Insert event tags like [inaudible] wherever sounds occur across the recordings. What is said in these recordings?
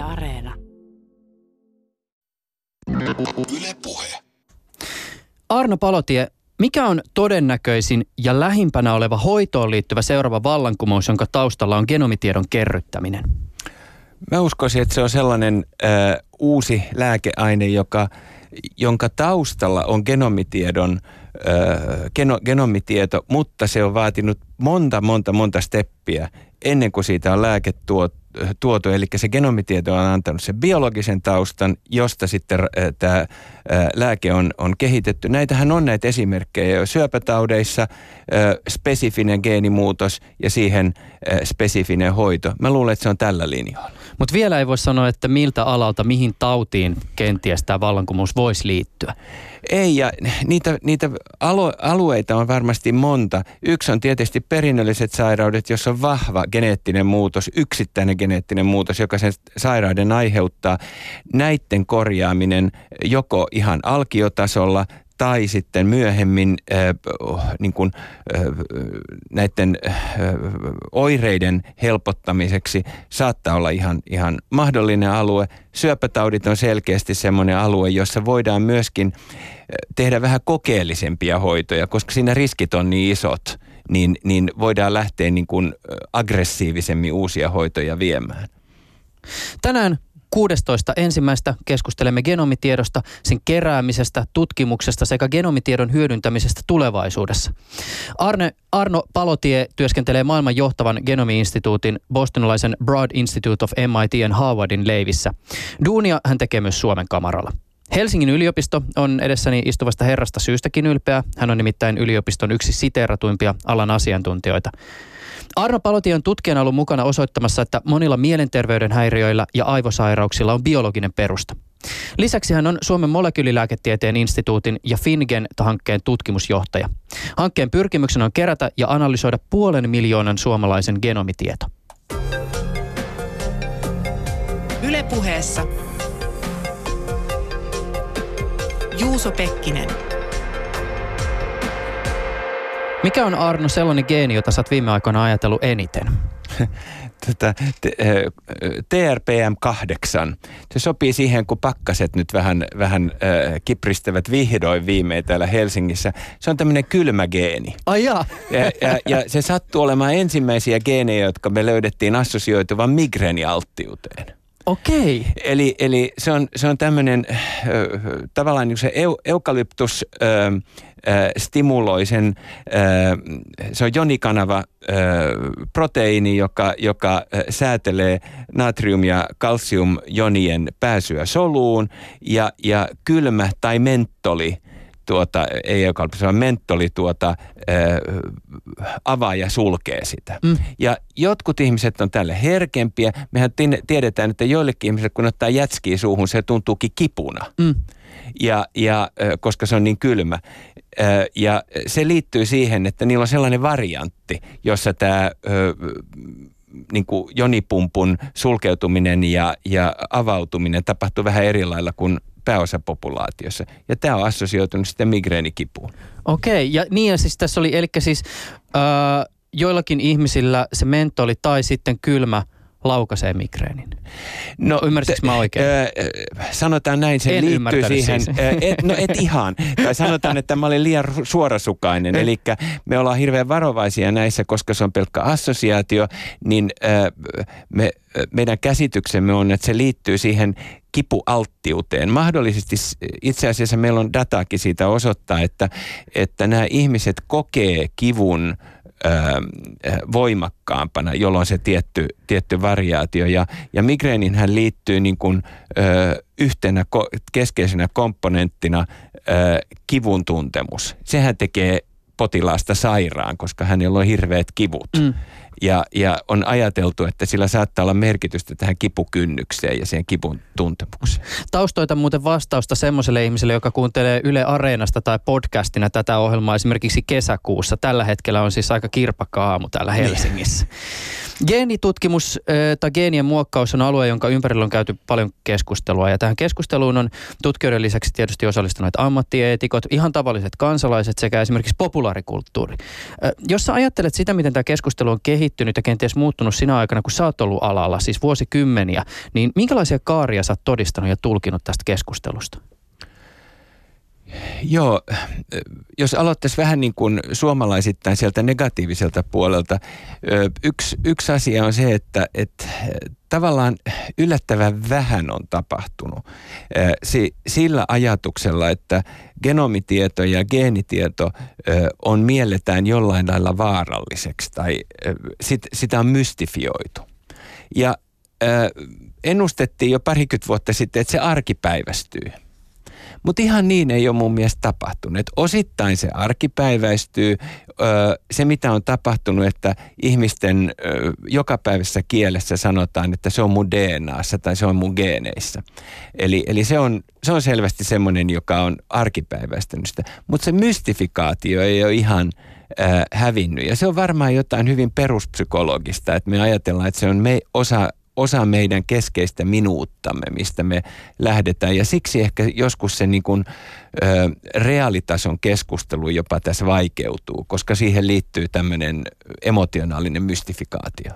Yle Areena. Yle Puhe. Arno Palotie, mikä on todennäköisin ja lähimpänä oleva hoitoon liittyvä seuraava vallankumous, jonka taustalla on genomitiedon kerryttäminen? Mä uskoisin, että se on sellainen äh, uusi lääkeaine, joka, jonka taustalla on genomitiedon, äh, geno, genomitieto, mutta se on vaatinut monta, monta, monta steppiä ennen kuin siitä on lääke tuot, tuotu. Eli se genomitieto on antanut sen biologisen taustan, josta sitten tämä lääke on, on kehitetty. Näitähän on näitä esimerkkejä jo syöpätaudeissa, spesifinen geenimuutos ja siihen spesifinen hoito. Mä luulen, että se on tällä linjalla. Mutta vielä ei voi sanoa, että miltä alalta, mihin tautiin kenties tämä vallankumous voisi liittyä. Ei, ja niitä, niitä alu, alueita on varmasti monta. Yksi on tietysti perinnölliset sairaudet, jossa on vahva geneettinen muutos, yksittäinen geneettinen muutos, joka sen sairauden aiheuttaa. Näiden korjaaminen joko ihan alkiotasolla tai sitten myöhemmin äh, niin kuin, äh, näiden äh, oireiden helpottamiseksi saattaa olla ihan, ihan mahdollinen alue. Syöpätaudit on selkeästi semmoinen alue, jossa voidaan myöskin tehdä vähän kokeellisempia hoitoja, koska siinä riskit on niin isot, niin, niin voidaan lähteä niin kuin aggressiivisemmin uusia hoitoja viemään. Tänään 16. ensimmäistä keskustelemme genomitiedosta, sen keräämisestä, tutkimuksesta sekä genomitiedon hyödyntämisestä tulevaisuudessa. Arne, Arno Palotie työskentelee maailman johtavan genomiinstituutin bostonalaisen Broad Institute of MIT and Harvardin leivissä. Duunia hän tekee myös Suomen kamaralla. Helsingin yliopisto on edessäni istuvasta herrasta syystäkin ylpeä. Hän on nimittäin yliopiston yksi siteeratuimpia alan asiantuntijoita. Arno Palotie on ollut mukana osoittamassa, että monilla mielenterveyden häiriöillä ja aivosairauksilla on biologinen perusta. Lisäksi hän on Suomen molekyylilääketieteen instituutin ja FinGen-hankkeen tutkimusjohtaja. Hankkeen pyrkimyksenä on kerätä ja analysoida puolen miljoonan suomalaisen genomitieto. Ylepuheessa Juuso Pekkinen. Mikä on Arno sellainen geeni, jota sä oot viime aikoina ajatellut eniten? [laughs] Tätä, TRPM8. Se sopii siihen, kun pakkaset nyt vähän, vähän äh, kipristävät vihdoin viimein täällä Helsingissä. Se on tämmöinen kylmä geeni. Ai jaa. [laughs] Ja, ja, ja se sattuu olemaan ensimmäisiä geenejä, jotka me löydettiin assosioituvan migreenialttiuteen. Okei. Eli, eli se on, se on tämmöinen äh, tavallaan niin se eu, eukalyptus äh, äh, stimuloi sen, äh, se on jonikanava äh, proteiini, joka, joka säätelee natrium- ja kalsiumjonien pääsyä soluun ja, ja kylmä tai mentoli – tuota, ei eukalyptus, vaan mentoli tuota, äh, avaa ja sulkee sitä. Mm. Ja jotkut ihmiset on tälle herkempiä. Mehän tiedetään, että joillekin ihmisille, kun ottaa jätskiä suuhun, se tuntuukin kipuna. Mm. Ja, ja, koska se on niin kylmä. Ja se liittyy siihen, että niillä on sellainen variantti, jossa tämä niin kuin jonipumpun sulkeutuminen ja, ja avautuminen tapahtuu vähän eri lailla kuin pääosa populaatiossa. Ja tämä on assosioitunut sitten migreenikipuun. Okei, ja niin ja siis tässä oli, eli siis äh, joillakin ihmisillä se mentoli tai sitten kylmä laukaisee migreenin. No, Ymmärsikö mä oikein? Äh, sanotaan näin, se en liittyy siihen. Siis. Äh, et, no et ihan. Tai sanotaan, että mä olin liian suorasukainen. Eli me ollaan hirveän varovaisia näissä, koska se on pelkkä assosiaatio, niin äh, me, meidän käsityksemme on, että se liittyy siihen kipualttiuteen. Mahdollisesti itse asiassa meillä on dataakin siitä osoittaa, että, että nämä ihmiset kokee kivun voimakkaampana, jolloin se tietty, tietty variaatio. Ja, ja migreeninhän liittyy niin kuin, ö, yhtenä ko, keskeisenä komponenttina ö, kivun tuntemus. Sehän tekee potilaasta sairaan, koska hänellä on hirveät kivut. Mm. Ja, ja on ajateltu, että sillä saattaa olla merkitystä tähän kipukynnykseen ja siihen kipun tuntemukseen. Taustoita muuten vastausta semmoiselle ihmiselle, joka kuuntelee Yle Areenasta tai podcastina tätä ohjelmaa esimerkiksi kesäkuussa. Tällä hetkellä on siis aika kirpakka aamu täällä niin. [laughs] Geenitutkimus tai geenien muokkaus on alue, jonka ympärillä on käyty paljon keskustelua. Ja tähän keskusteluun on tutkijoiden lisäksi tietysti osallistuneet ammattieetikot, ihan tavalliset kansalaiset sekä esimerkiksi populaarikulttuuri. Jos sä ajattelet sitä, miten tämä keskustelu on kehittynyt ja kenties muuttunut sinä aikana, kun sä oot ollut alalla, siis vuosikymmeniä, niin minkälaisia kaaria sä oot todistanut ja tulkinut tästä keskustelusta? Joo, jos aloittaisi vähän niin kuin suomalaisittain sieltä negatiiviselta puolelta. Yksi, yksi asia on se, että, että tavallaan yllättävän vähän on tapahtunut sillä ajatuksella, että genomitieto ja geenitieto on mielletään jollain lailla vaaralliseksi tai sitä on mystifioitu. Ja ennustettiin jo parikymmentä vuotta sitten, että se arkipäivästyy – mutta ihan niin ei ole mun mielestä tapahtunut. Et osittain se arkipäiväistyy. Se, mitä on tapahtunut, että ihmisten jokapäiväisessä kielessä sanotaan, että se on mun DNAssa tai se on mun geeneissä. Eli, eli se, on, se on selvästi semmoinen, joka on arkipäiväistynyt sitä. Mutta se mystifikaatio ei ole ihan hävinnyt. Ja se on varmaan jotain hyvin peruspsykologista, että me ajatellaan, että se on me, osa osa meidän keskeistä minuuttamme, mistä me lähdetään. Ja siksi ehkä joskus se niin kuin, reaalitason keskustelu jopa tässä vaikeutuu, koska siihen liittyy tämmöinen emotionaalinen mystifikaatio.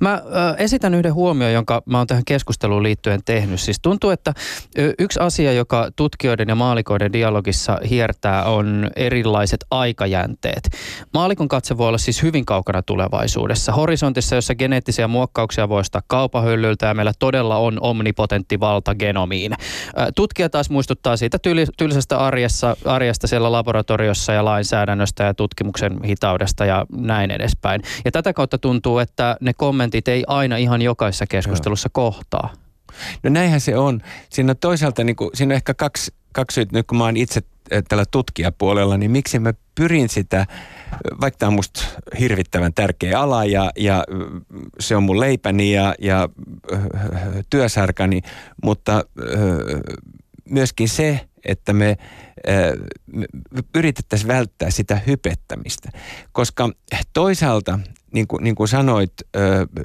Mä ö, esitän yhden huomioon, jonka mä oon tähän keskusteluun liittyen tehnyt. Siis tuntuu, että yksi asia, joka tutkijoiden ja maalikoiden dialogissa hiertää, on erilaiset aikajänteet. Maalikon katse voi olla siis hyvin kaukana tulevaisuudessa. Horisontissa, jossa geneettisiä muokkauksia voi ostaa kaupahyllyltä ja meillä todella on omnipotentti valta genomiin. Tutkija taas muistuttaa siitä tylsästä arjessa, arjesta siellä laboratoriossa ja lainsäädännöstä ja tutkimuksen hitaudesta ja näin edespäin. Ja tätä kautta tuntuu, että ne kommentit ei aina ihan jokaisessa keskustelussa Joo. kohtaa. No näinhän se on. Siinä on toisaalta, niin kuin, siinä on ehkä kaksi, kaksi nyt kun mä oon itse eh, tällä tutkijapuolella, niin miksi mä pyrin sitä, vaikka tämä on musta hirvittävän tärkeä ala ja, ja se on mun leipäni ja, ja työsarkani, mutta myöskin se, että me, me yritettäisiin välttää sitä hypettämistä. Koska toisaalta, niin kuin, niin kuin sanoit,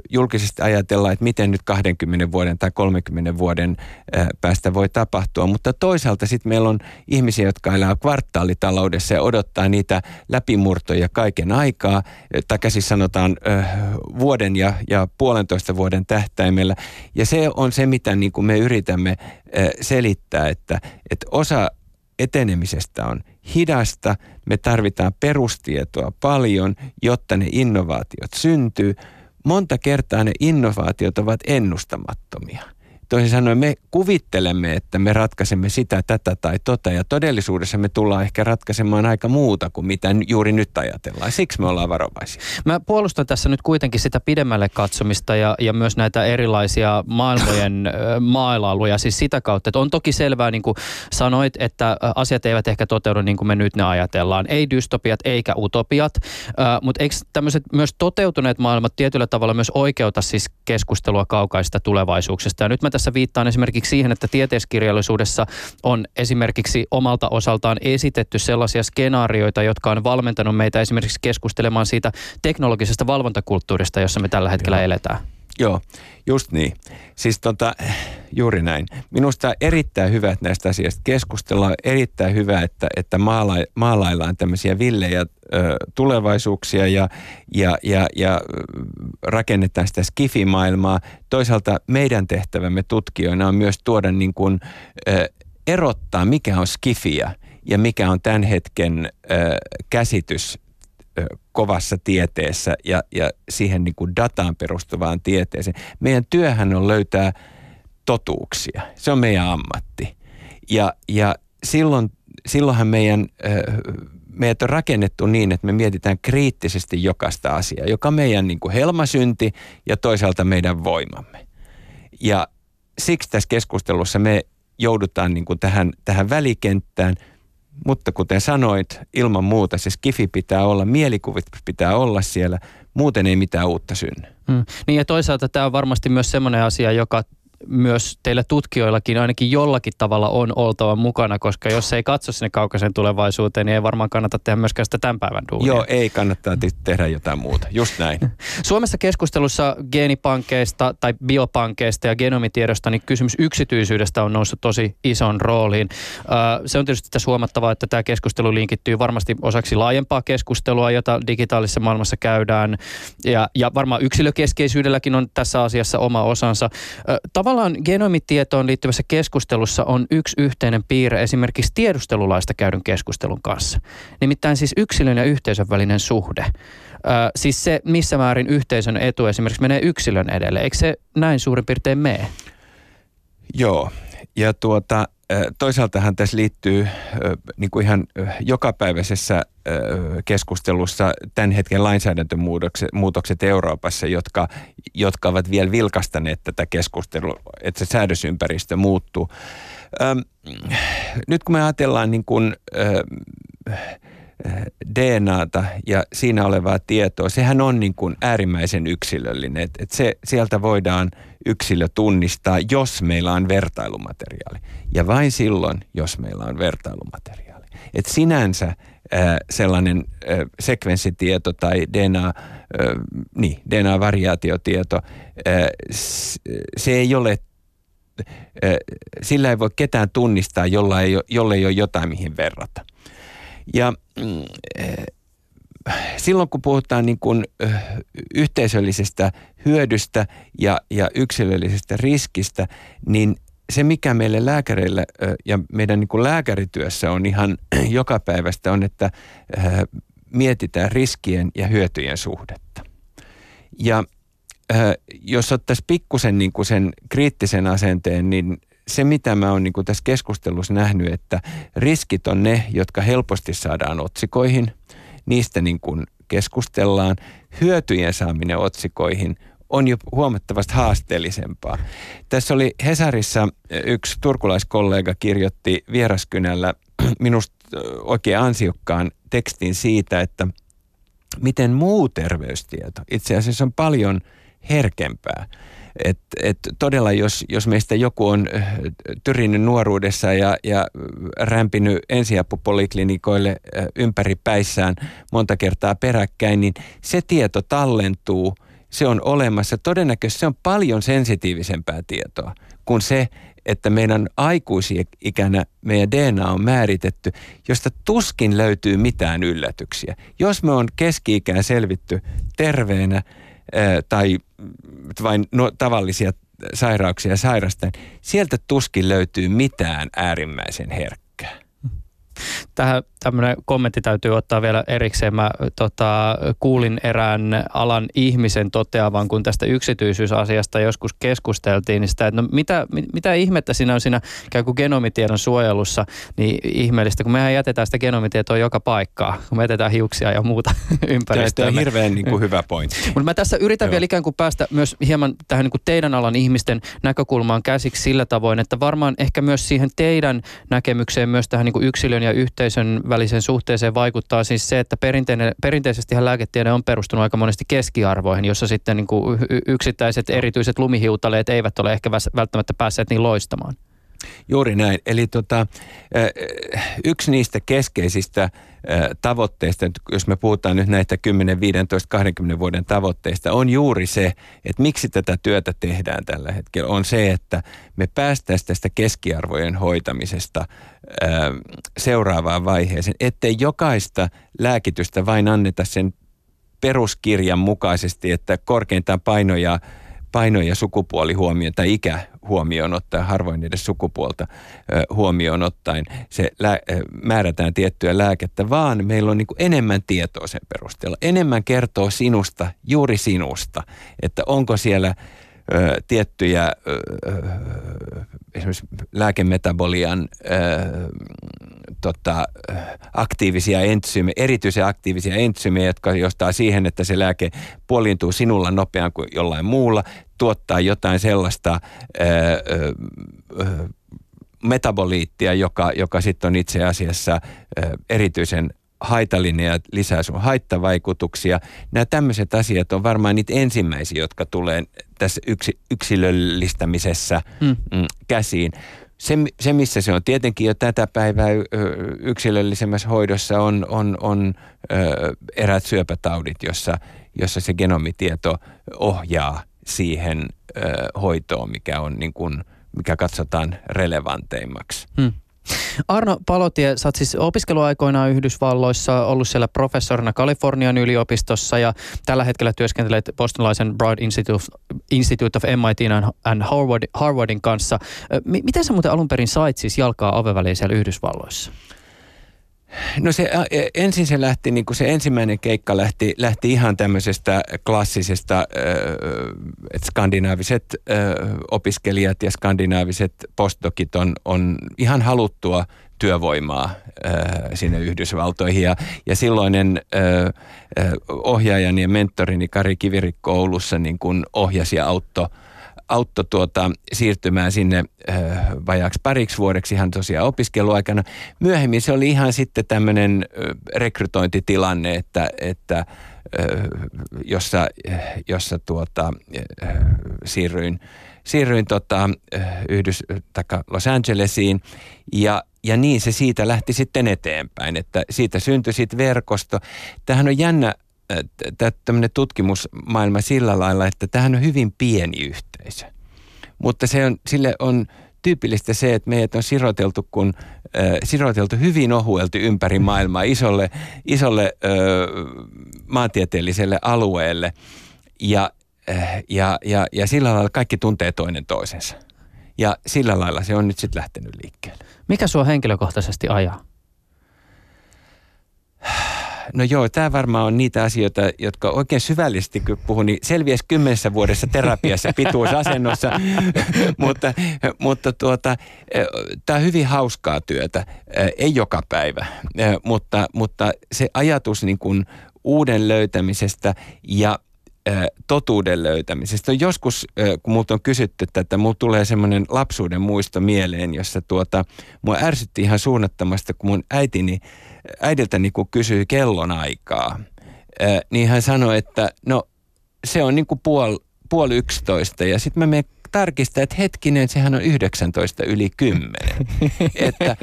julkisesti ajatellaan, että miten nyt 20 vuoden tai 30 vuoden päästä voi tapahtua, mutta toisaalta sitten meillä on ihmisiä, jotka elää kvartaalitaloudessa ja odottaa niitä läpimurtoja kaiken aikaa, tai siis sanotaan vuoden ja, ja puolentoista vuoden tähtäimellä. Ja se on se, mitä niin kuin me yritämme selittää, että, että osa etenemisestä on hidasta, me tarvitaan perustietoa paljon, jotta ne innovaatiot syntyy. Monta kertaa ne innovaatiot ovat ennustamattomia. Toisin sanoen me kuvittelemme, että me ratkaisemme sitä, tätä tai tota ja todellisuudessa me tullaan ehkä ratkaisemaan aika muuta kuin mitä juuri nyt ajatellaan. Siksi me ollaan varovaisia. Mä puolustan tässä nyt kuitenkin sitä pidemmälle katsomista ja, ja myös näitä erilaisia maailmojen mailailuja siis sitä kautta, että on toki selvää niin kuin sanoit, että asiat eivät ehkä toteudu niin kuin me nyt ne ajatellaan. Ei dystopiat eikä utopiat, mutta eikö tämmöiset myös toteutuneet maailmat tietyllä tavalla myös oikeuta siis keskustelua kaukaista tulevaisuuksista. Ja nyt mä tässä viittaan esimerkiksi siihen, että tieteiskirjallisuudessa on esimerkiksi omalta osaltaan esitetty sellaisia skenaarioita, jotka on valmentanut meitä esimerkiksi keskustelemaan siitä teknologisesta valvontakulttuurista, jossa me tällä hetkellä Joo. eletään. Joo, just niin. Siis tota, juuri näin. Minusta erittäin hyvä, että näistä asioista keskustellaan. Erittäin hyvä, että, että maala, maalaillaan tämmöisiä villejä ö, tulevaisuuksia ja, ja, ja, ja rakennetaan sitä skifimaailmaa. Toisaalta meidän tehtävämme tutkijoina on myös tuoda niin kuin, ö, erottaa, mikä on skifiä ja mikä on tämän hetken ö, käsitys kovassa tieteessä ja, ja siihen niin kuin dataan perustuvaan tieteeseen. Meidän työhän on löytää totuuksia. Se on meidän ammatti. Ja, ja silloin, silloinhan meidän, meidät on rakennettu niin, että me mietitään kriittisesti jokaista asiaa, joka on meidän niin kuin helmasynti ja toisaalta meidän voimamme. Ja siksi tässä keskustelussa me joudutaan niin kuin tähän, tähän välikenttään – mutta kuten sanoit, ilman muuta se skifi pitää olla, mielikuvit pitää olla siellä, muuten ei mitään uutta synny. Mm. Niin ja toisaalta tämä on varmasti myös semmoinen asia, joka myös teillä tutkijoillakin ainakin jollakin tavalla on oltava mukana, koska jos ei katso sinne kaukaisen tulevaisuuteen, niin ei varmaan kannata tehdä myöskään sitä tämän päivän duunia. Joo, ei kannattaa tehdä jotain muuta, just näin. [laughs] Suomessa keskustelussa geenipankeista tai biopankeista ja genomitiedosta, niin kysymys yksityisyydestä on noussut tosi ison rooliin. Se on tietysti tässä huomattavaa, että tämä keskustelu linkittyy varmasti osaksi laajempaa keskustelua, jota digitaalisessa maailmassa käydään. Ja, ja varmaan yksilökeskeisyydelläkin on tässä asiassa oma osansa. Tavallaan genomitietoon liittyvässä keskustelussa on yksi yhteinen piirre esimerkiksi tiedustelulaista käydyn keskustelun kanssa. Nimittäin siis yksilön ja yhteisön välinen suhde. Ö, siis se, missä määrin yhteisön etu esimerkiksi menee yksilön edelle. Eikö se näin suurin piirtein mene? Joo, ja tuota, toisaaltahan tässä liittyy niin kuin ihan jokapäiväisessä keskustelussa tämän hetken lainsäädäntömuutokset Euroopassa, jotka, jotka ovat vielä vilkastaneet tätä keskustelua, että se säädösympäristö muuttuu. Nyt kun me ajatellaan niin kuin, DNAta ja siinä olevaa tietoa, sehän on niin kuin äärimmäisen yksilöllinen. Et, et se, sieltä voidaan yksilö tunnistaa, jos meillä on vertailumateriaali. Ja vain silloin, jos meillä on vertailumateriaali. Et sinänsä äh, sellainen äh, sekvenssitieto tai DNA, äh, niin, DNA-variaatiotieto, äh, se ei ole sillä ei voi ketään tunnistaa, jolla ei, jolle ei ole jotain mihin verrata. Ja mm, eh, silloin kun puhutaan niin kuin yhteisöllisestä hyödystä ja, ja yksilöllisestä riskistä, niin se mikä meille lääkäreille ja meidän niin kuin lääkärityössä on ihan [clears throat] jokapäiväistä on, että mietitään riskien ja hyötyjen suhdetta. Ja jos ottaisiin pikkusen niin kuin sen kriittisen asenteen, niin se, mitä mä oon niin tässä keskustelussa nähnyt, että riskit on ne, jotka helposti saadaan otsikoihin. Niistä niin kuin keskustellaan. Hyötyjen saaminen otsikoihin on jo huomattavasti haasteellisempaa. Tässä oli Hesarissa yksi turkulaiskollega kirjoitti vieraskynällä minusta oikein ansiokkaan tekstin siitä, että miten muu terveystieto itse asiassa on paljon herkempää et, et todella, jos, jos meistä joku on äh, tyrinnyt nuoruudessa ja, ja rämpinyt ensiapupoliklinikoille äh, ympäri päissään monta kertaa peräkkäin, niin se tieto tallentuu, se on olemassa. Todennäköisesti se on paljon sensitiivisempää tietoa kuin se, että meidän aikuisikänä meidän DNA on määritetty, josta tuskin löytyy mitään yllätyksiä. Jos me on keski-ikään selvitty terveenä – tai vain no, tavallisia sairauksia sairastaen, sieltä tuskin löytyy mitään äärimmäisen herkkää. Tähän tämmöinen kommentti täytyy ottaa vielä erikseen. Mä tota, kuulin erään alan ihmisen toteavan, kun tästä yksityisyysasiasta joskus keskusteltiin, niin sitä, että no mitä, mitä ihmettä siinä on siinä käy kuin genomitiedon suojelussa, niin ihmeellistä, kun mehän jätetään sitä genomitietoa joka paikkaan, kun me jätetään hiuksia ja muuta [laughs] ympäristöä. Tämä on hirveän niin kuin hyvä pointti. [laughs] Mutta mä tässä yritän Joo. vielä ikään kuin päästä myös hieman tähän niin kuin teidän alan ihmisten näkökulmaan käsiksi sillä tavoin, että varmaan ehkä myös siihen teidän näkemykseen myös tähän niin kuin yksilön ja yhteisön välisen suhteeseen vaikuttaa siis se, että perinteisesti lääketiede on perustunut aika monesti keskiarvoihin, jossa sitten niin kuin yksittäiset erityiset lumihiutaleet eivät ole ehkä välttämättä päässeet niin loistamaan. Juuri näin. Eli tota, yksi niistä keskeisistä tavoitteista, jos me puhutaan nyt näitä 10, 15, 20 vuoden tavoitteista, on juuri se, että miksi tätä työtä tehdään tällä hetkellä, on se, että me päästäisiin tästä keskiarvojen hoitamisesta seuraavaan vaiheeseen, ettei jokaista lääkitystä vain anneta sen peruskirjan mukaisesti, että korkeintaan painoja paino- ja sukupuoli huomioon tai ikä huomioon ottaen, harvoin edes sukupuolta huomioon ottaen, se lää, määrätään tiettyä lääkettä, vaan meillä on niin kuin enemmän tietoa sen perusteella. Enemmän kertoo sinusta, juuri sinusta, että onko siellä ö, tiettyjä ö, esimerkiksi lääkemetabolian ö, tota, aktiivisia entsyymejä, erityisen aktiivisia entsyymejä, jotka johtaa siihen, että se lääke puoliintuu sinulla nopeammin kuin jollain muulla, tuottaa jotain sellaista ö, ö, metaboliittia, joka, joka sitten on itse asiassa ö, erityisen haitallinen ja lisää sun haittavaikutuksia. Nämä tämmöiset asiat on varmaan niitä ensimmäisiä, jotka tulee tässä yksi, yksilöllistämisessä mm. käsiin. Se, se, missä se on tietenkin jo tätä päivää yksilöllisemmässä hoidossa, on, on, on ö, erät syöpätaudit, jossa, jossa se genomitieto ohjaa siihen ö, hoitoon, mikä, on niin kuin, mikä katsotaan relevanteimmaksi. Hmm. Arno Palotie, sä oot siis opiskeluaikoinaan Yhdysvalloissa ollut siellä professorina Kalifornian yliopistossa ja tällä hetkellä työskentelet bostonlaisen Broad Institute, of MIT and Harvard, Harvardin kanssa. M- miten sä muuten alun perin sait siis jalkaa oveväliin siellä Yhdysvalloissa? No se e, ensin se lähti, niin kuin se ensimmäinen keikka lähti, lähti ihan tämmöisestä klassisesta, että skandinaaviset opiskelijat ja skandinaaviset postdokit on, on ihan haluttua työvoimaa sinne Yhdysvaltoihin. Ja, ja silloinen ohjaajani ja mentorini Kari Kivirikko Oulussa niin kuin ohjasi ja auttoi auttoi tuota, siirtymään sinne äh, vajaaksi pariksi vuodeksi ihan tosiaan opiskeluaikana. Myöhemmin se oli ihan sitten tämmöinen äh, rekrytointitilanne, että, että äh, jossa, jossa tuota, äh, siirryin, siirryin tota, Yhdys, Los Angelesiin ja ja niin se siitä lähti sitten eteenpäin, että siitä syntyi sitten verkosto. Tähän on jännä tämmöinen tutkimusmaailma sillä lailla, että tähän on hyvin pieni yhteisö. Mutta se on, sille on tyypillistä se, että meidät on siroteltu, kun, äh, siroteltu hyvin ohuelti ympäri maailmaa isolle, isolle äh, maantieteelliselle alueelle. Ja, äh, ja, ja, ja sillä lailla kaikki tuntee toinen toisensa. Ja sillä lailla se on nyt sitten lähtenyt liikkeelle. Mikä sua henkilökohtaisesti ajaa? No joo, tämä varmaan on niitä asioita, jotka oikein syvällisesti kun puhun, niin selviäisi kymmenessä vuodessa terapiassa pituusasennossa, [laughs] mutta, mutta tuota, tämä on hyvin hauskaa työtä, ei joka päivä, mutta, mutta se ajatus niin kuin uuden löytämisestä ja totuuden löytämisestä. Joskus, kun multa on kysytty tätä, mulla tulee semmoinen lapsuuden muisto mieleen, jossa tuota, mua ärsytti ihan suunnattomasti, kun mun äitini äidiltäni kun kysyi kellon aikaa, niin hän sanoi, että no se on niin kuin puoli puol yksitoista ja sitten mä menen tarkistaa, että hetkinen, sehän on 19 yli 10. [laughs] että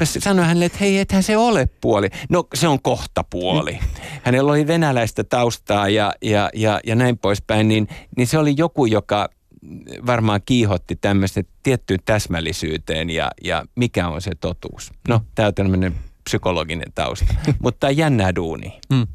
mä sanoin hänelle, että hei, ethän se ole puoli. No se on kohta puoli. Hänellä oli venäläistä taustaa ja, ja, ja, ja näin poispäin, niin, niin se oli joku, joka varmaan kiihotti tämmöistä tiettyyn täsmällisyyteen ja, ja mikä on se totuus. No, tämä on tämmöinen psykologinen tausta, [laughs] mutta jännää duuni. Mm.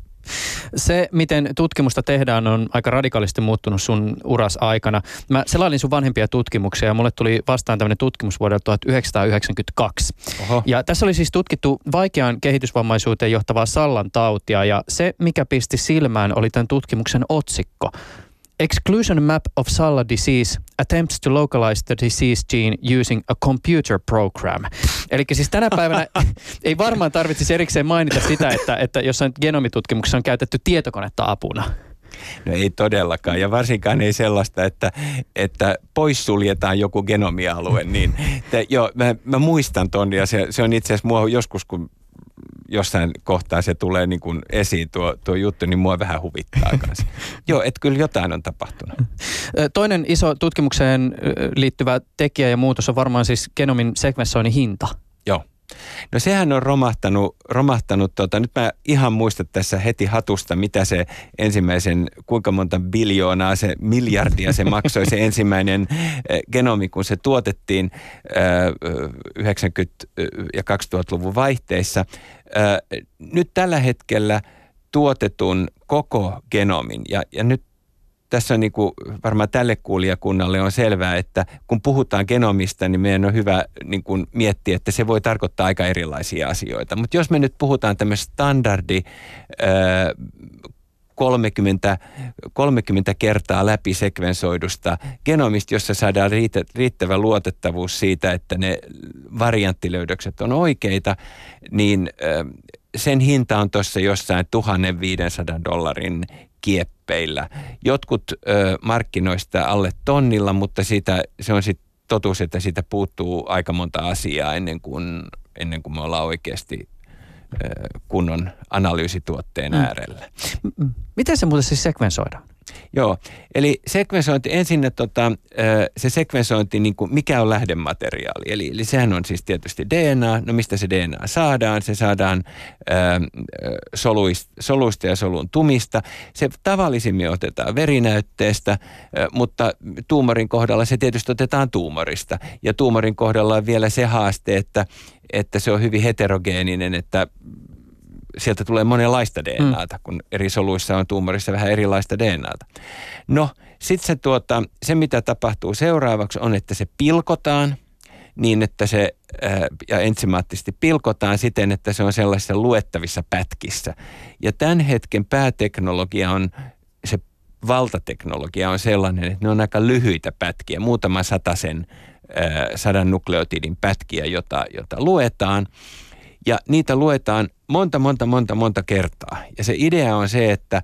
Se, miten tutkimusta tehdään, on aika radikaalisti muuttunut sun uras aikana. Mä selailin sun vanhempia tutkimuksia ja mulle tuli vastaan tämmöinen tutkimus vuodelta 1992. Oho. Ja tässä oli siis tutkittu vaikeaan kehitysvammaisuuteen johtavaa Sallan tautia ja se, mikä pisti silmään, oli tämän tutkimuksen otsikko. Exclusion map of SALA disease attempts to localize the disease gene using a computer program. Eli siis tänä päivänä [laughs] ei varmaan tarvitsisi erikseen mainita sitä, että, että jossain genomitutkimuksessa on käytetty tietokonetta apuna. No ei todellakaan, ja varsinkaan ei sellaista, että, että poissuljetaan joku genomialue. Niin, te, joo, mä, mä muistan ton, ja se, se on itse asiassa mua joskus, kun jossain kohtaa se tulee niin kuin esiin tuo, tuo juttu, niin mua vähän huvittaa kanssa. [laughs] Joo, että kyllä jotain on tapahtunut. Toinen iso tutkimukseen liittyvä tekijä ja muutos on varmaan siis genomin sekvenssoinnin hinta. Joo. No sehän on romahtanut, romahtanut tota, nyt mä ihan muistan tässä heti hatusta, mitä se ensimmäisen, kuinka monta biljoonaa se miljardia se maksoi se ensimmäinen äh, genomi, kun se tuotettiin äh, 90- ja 2000-luvun vaihteissa. Nyt tällä hetkellä tuotetun koko genomin, ja, ja nyt tässä on niin kuin varmaan tälle kuulijakunnalle on selvää, että kun puhutaan genomista, niin meidän on hyvä niin kuin miettiä, että se voi tarkoittaa aika erilaisia asioita. Mutta jos me nyt puhutaan tämmöistä standardi 30, 30 kertaa läpi sekvensoidusta genomista, jossa saadaan riittävä luotettavuus siitä, että ne varianttilöydökset on oikeita, niin sen hinta on tuossa jossain 1500 dollarin kieppeillä. Jotkut ö, markkinoista alle tonnilla, mutta siitä, se on sitten totuus, että siitä puuttuu aika monta asiaa ennen kuin, ennen kuin me ollaan oikeasti kunnon analyysituotteen Mm. äärellä. Miten se muuten siis sekvensoidaan? Joo, eli sekvensointi, ensin tota, se sekvensointi, niin kuin mikä on lähdemateriaali. Eli, eli sehän on siis tietysti DNA. No mistä se DNA saadaan? Se saadaan ö, soluista, soluista ja solun tumista. Se tavallisimmin otetaan verinäytteestä, mutta tuumorin kohdalla se tietysti otetaan tuumorista. Ja tuumorin kohdalla on vielä se haaste, että, että se on hyvin heterogeeninen, että sieltä tulee monenlaista DNAta, kun eri soluissa on tuumorissa vähän erilaista DNAta. No, sitten se, tuota, se, mitä tapahtuu seuraavaksi, on, että se pilkotaan niin, että se ää, ja ensymaattisesti pilkotaan siten, että se on sellaisissa luettavissa pätkissä. Ja tämän hetken pääteknologia on, se valtateknologia on sellainen, että ne on aika lyhyitä pätkiä, muutama satasen ää, sadan nukleotidin pätkiä, jota, jota luetaan. Ja niitä luetaan monta, monta, monta, monta kertaa. Ja se idea on se, että,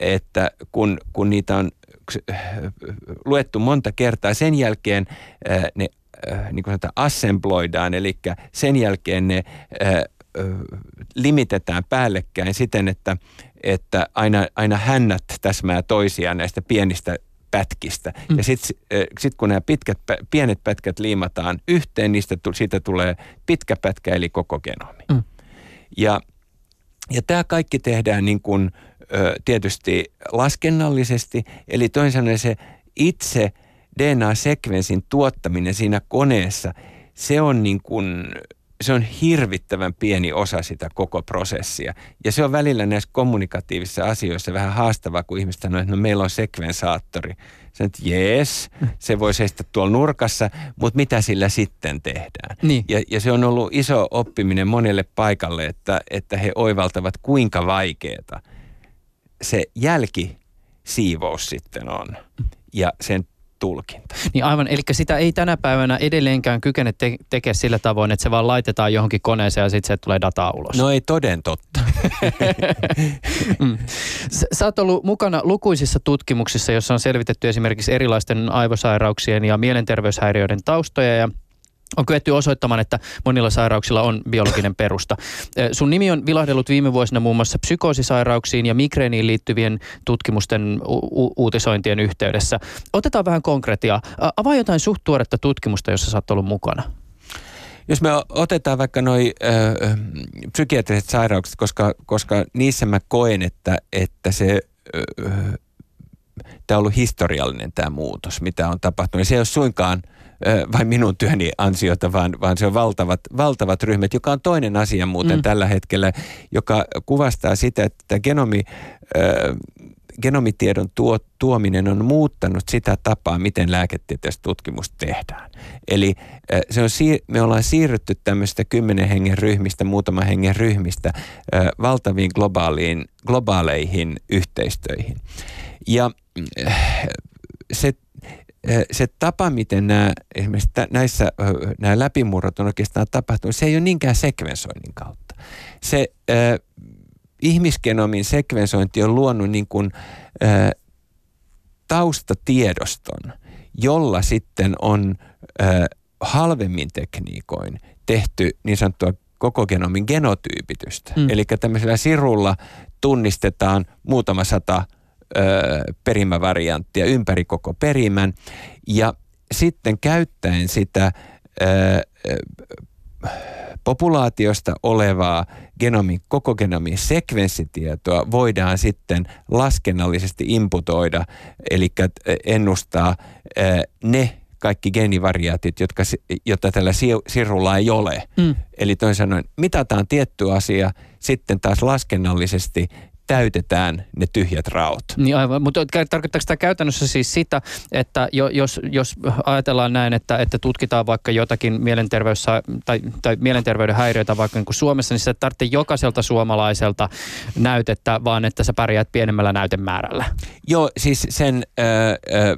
että kun, kun niitä on luettu monta kertaa, sen jälkeen ne niin kuin sanotaan, assembloidaan, eli sen jälkeen ne limitetään päällekkäin siten, että, että aina, aina hännät täsmää toisiaan näistä pienistä pätkistä. Mm. Ja sitten sit kun nämä pitkät, pienet pätkät liimataan yhteen, niistä siitä tulee pitkä pätkä, eli koko genomi. Mm. Ja, ja tämä kaikki tehdään niin kuin, tietysti laskennallisesti, eli toisin sanoen se itse DNA-sekvensin tuottaminen siinä koneessa, se on niin kuin, se on hirvittävän pieni osa sitä koko prosessia. Ja se on välillä näissä kommunikatiivisissa asioissa vähän haastavaa, kun ihmiset sanoo, että no meillä on sekvensaattori. Se että jees, se voi seistä tuolla nurkassa, mutta mitä sillä sitten tehdään? Niin. Ja, ja se on ollut iso oppiminen monelle paikalle, että, että he oivaltavat kuinka vaikeaa se jälkisiivous sitten on ja sen tulkinta. Niin aivan, eli sitä ei tänä päivänä edelleenkään kykene te- tekemään sillä tavoin, että se vaan laitetaan johonkin koneeseen ja sitten se tulee dataa ulos. No ei toden totta. [laughs] Mm. Sä oot ollut mukana lukuisissa tutkimuksissa, joissa on selvitetty esimerkiksi erilaisten aivosairauksien ja mielenterveyshäiriöiden taustoja ja on kyetty osoittamaan, että monilla sairauksilla on biologinen perusta. Sun nimi on vilahdellut viime vuosina muun muassa psykoosisairauksiin ja migreeniin liittyvien tutkimusten u- uutisointien yhteydessä. Otetaan vähän konkretiaa. Avaa jotain suht tuoretta tutkimusta, jossa sä oot ollut mukana. Jos me otetaan vaikka noi ö, psykiatriset sairaukset, koska, koska niissä mä koen, että, että se... Ö, tämä on ollut historiallinen tämä muutos, mitä on tapahtunut. Se ei ole suinkaan ö, vain minun työni ansiota, vaan, vaan se on valtavat, valtavat ryhmät, joka on toinen asia muuten Mm. mm. tällä hetkellä, joka kuvastaa sitä, että genomi, ö, genomitiedon tuo, tuominen on muuttanut sitä tapaa, miten lääketieteellistä tutkimusta tehdään. Eli se on, siir- me ollaan siirrytty tämmöistä kymmenen hengen ryhmistä, muutaman hengen ryhmistä valtaviin globaaliin, globaaleihin yhteistöihin. Ja äh, se, äh, se tapa, miten nämä, esimerkiksi näissä nämä läpimurrot on oikeastaan tapahtunut, se ei ole niinkään sekvensoinnin kautta. Se äh, ihmisgenomin sekvensointi on luonut niin kuin, äh, taustatiedoston, jolla sitten on äh, halvemmin tekniikoin tehty niin sanottua koko genomin genotyypitystä. Mm. Eli tämmöisellä sirulla tunnistetaan muutama sata ö, perimävarianttia ympäri koko perimän. Ja sitten käyttäen sitä ö, ö, populaatiosta olevaa genomin, koko genomin sekvenssitietoa voidaan sitten laskennallisesti imputoida, eli ennustaa ne kaikki geenivariaatit, jotka, jota tällä si- sirulla ei ole. Mm. Eli toisin sanoen mitataan tietty asia, sitten taas laskennallisesti täytetään ne tyhjät raot. Niin aivan, mutta tarkoittaako tämä käytännössä siis sitä, että jo, jos, jos ajatellaan näin, että, että tutkitaan vaikka jotakin mielenterveys- tai, tai mielenterveyden häiriöitä vaikka niin kuin Suomessa, niin sä et tarvitse jokaiselta suomalaiselta näytettä, vaan että sä pärjäät pienemmällä näytemäärällä. Joo, siis sen ö, ö,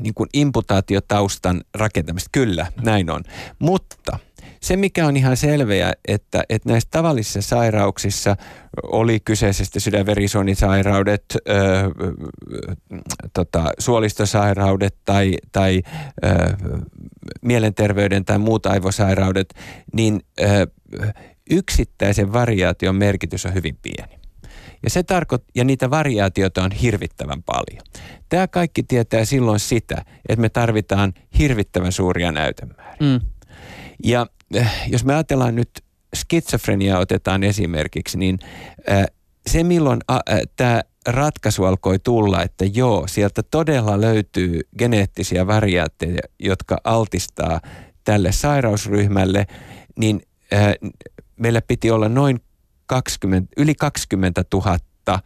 niin kuin imputaatiotaustan rakentamista, kyllä, näin on. Mutta se, mikä on ihan selveä, että, että näissä tavallisissa sairauksissa oli kyseisesti sydänverisuonisairaudet, ö, tota, suolistosairaudet tai, tai ö, mielenterveyden tai muut aivosairaudet, niin ö, yksittäisen variaation merkitys on hyvin pieni. Ja, se tarkoit, ja niitä variaatioita on hirvittävän paljon. Tämä kaikki tietää silloin sitä, että me tarvitaan hirvittävän suuria näytemääriä. Mm. Ja jos me ajatellaan nyt skitsofrenia otetaan esimerkiksi, niin äh, se milloin äh, tämä ratkaisu alkoi tulla, että joo, sieltä todella löytyy geneettisiä variaatteja, jotka altistaa tälle sairausryhmälle, niin äh, meillä piti olla noin 20, yli 20 000 äh,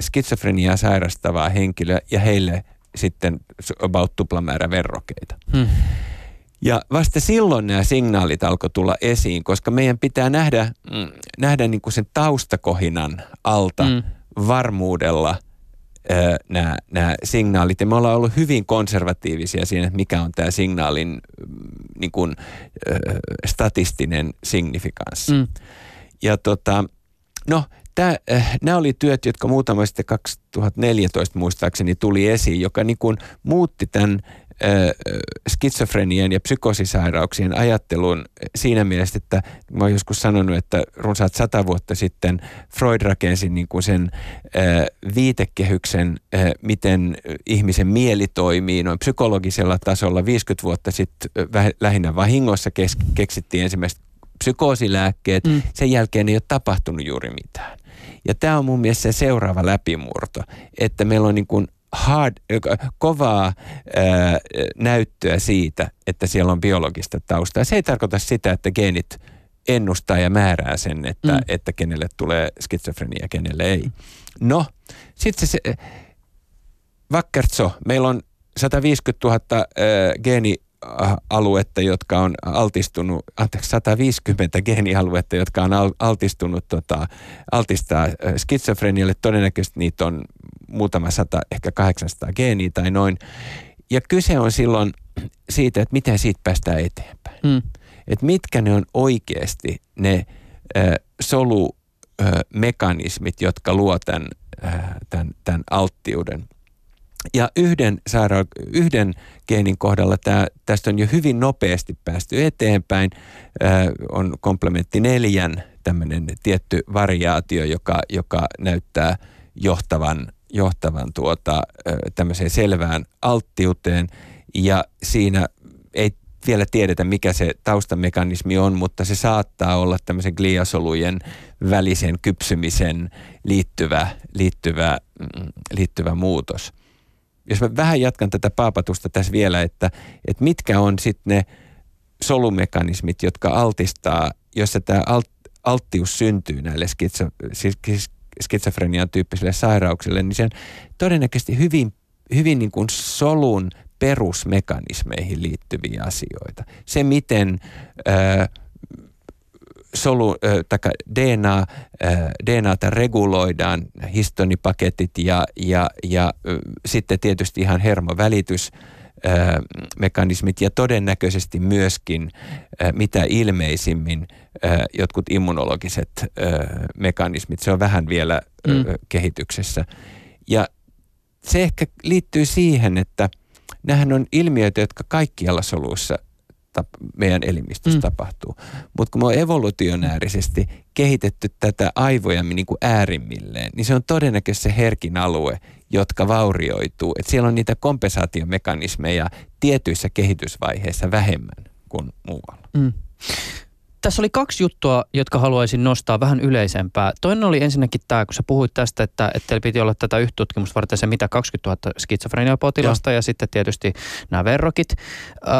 skitsofreniaa sairastavaa henkilöä ja heille sitten about tuplamäärä verrokeita. Hmm. Ja vasta silloin nämä signaalit alkoi tulla esiin, koska meidän pitää nähdä, mm, nähdä niin kuin sen taustakohinan alta mm. varmuudella nämä, nämä signaalit. Ja me ollaan ollut hyvin konservatiivisia siinä, että mikä on tämä signaalin mm, niin kuin, äh, statistinen signifikanssi. Mm. Ja tota, no, Tämä, äh, nämä oli työt, jotka muutama sitten 2014 muistaakseni tuli esiin, joka niin kuin muutti tämän skitsofrenian ja psykosisairauksien ajattelun siinä mielessä, että mä oon joskus sanonut, että runsaat sata vuotta sitten Freud rakensi niin kuin sen viitekehyksen, miten ihmisen mieli toimii noin psykologisella tasolla. 50 vuotta sitten lähinnä vahingossa keksittiin ensimmäiset psykoosilääkkeet. Mm. Sen jälkeen ei ole tapahtunut juuri mitään. Ja tämä on mun mielestä se seuraava läpimurto, että meillä on niin kuin hard, kovaa ää, näyttöä siitä, että siellä on biologista taustaa. Se ei tarkoita sitä, että geenit ennustaa ja määrää sen, että, mm. että kenelle tulee skitsofrenia, kenelle ei. No, sitten se, se Vakkertso, meillä on 150 000 ää, geeni aluetta, jotka on altistunut, anteeksi, 150 geenialuetta, jotka on altistunut, tota, altistaa skitsofrenialle. Todennäköisesti niitä on muutama sata, ehkä 800 geeniä tai noin. Ja kyse on silloin siitä, että miten siitä päästään eteenpäin. Mm. Että mitkä ne on oikeasti ne äh, solumekanismit, jotka luo tämän, äh, tämän, tämän alttiuden – ja yhden, saira- yhden geenin kohdalla tää, tästä on jo hyvin nopeasti päästy eteenpäin. Äh, on komplementti neljän tämmöinen tietty variaatio, joka, joka näyttää johtavan, johtavan tuota, äh, tämmöiseen selvään alttiuteen. Ja siinä ei vielä tiedetä, mikä se taustamekanismi on, mutta se saattaa olla tämmöisen gliasolujen välisen kypsymisen liittyvä, liittyvä, mm, liittyvä muutos jos mä vähän jatkan tätä paapatusta tässä vielä, että, että mitkä on sitten ne solumekanismit, jotka altistaa, jossa tämä alt, alttius syntyy näille skitso, siis skitsofrenian tyyppisille sairauksille, niin se on todennäköisesti hyvin, hyvin niin kuin solun perusmekanismeihin liittyviä asioita. Se, miten ö, solu, äh, DNA, äh, DNAta reguloidaan, histonipaketit ja, ja, ja äh, sitten tietysti ihan hermovälitys, mekanismit ja todennäköisesti myöskin mitä ilmeisimmin jotkut immunologiset mekanismit. Se on vähän vielä mm. kehityksessä. Ja se ehkä liittyy siihen, että nämähän on ilmiöitä, jotka kaikkialla soluissa – meidän elimistössä mm. tapahtuu. Mutta kun me on evolutionäärisesti kehitetty tätä aivoja niin kuin äärimmilleen, niin se on todennäköisesti se herkin alue, jotka vaurioituu. Et siellä on niitä kompensaatiomekanismeja tietyissä kehitysvaiheissa vähemmän kuin muualla. Mm. Tässä oli kaksi juttua, jotka haluaisin nostaa vähän yleisempää. Toinen oli ensinnäkin tämä, kun sä puhuit tästä, että, että teillä piti olla tätä yhtä tutkimusta varten se mitä 20 000 skitsofreniapotilasta ja. ja sitten tietysti nämä verrokit. Öö,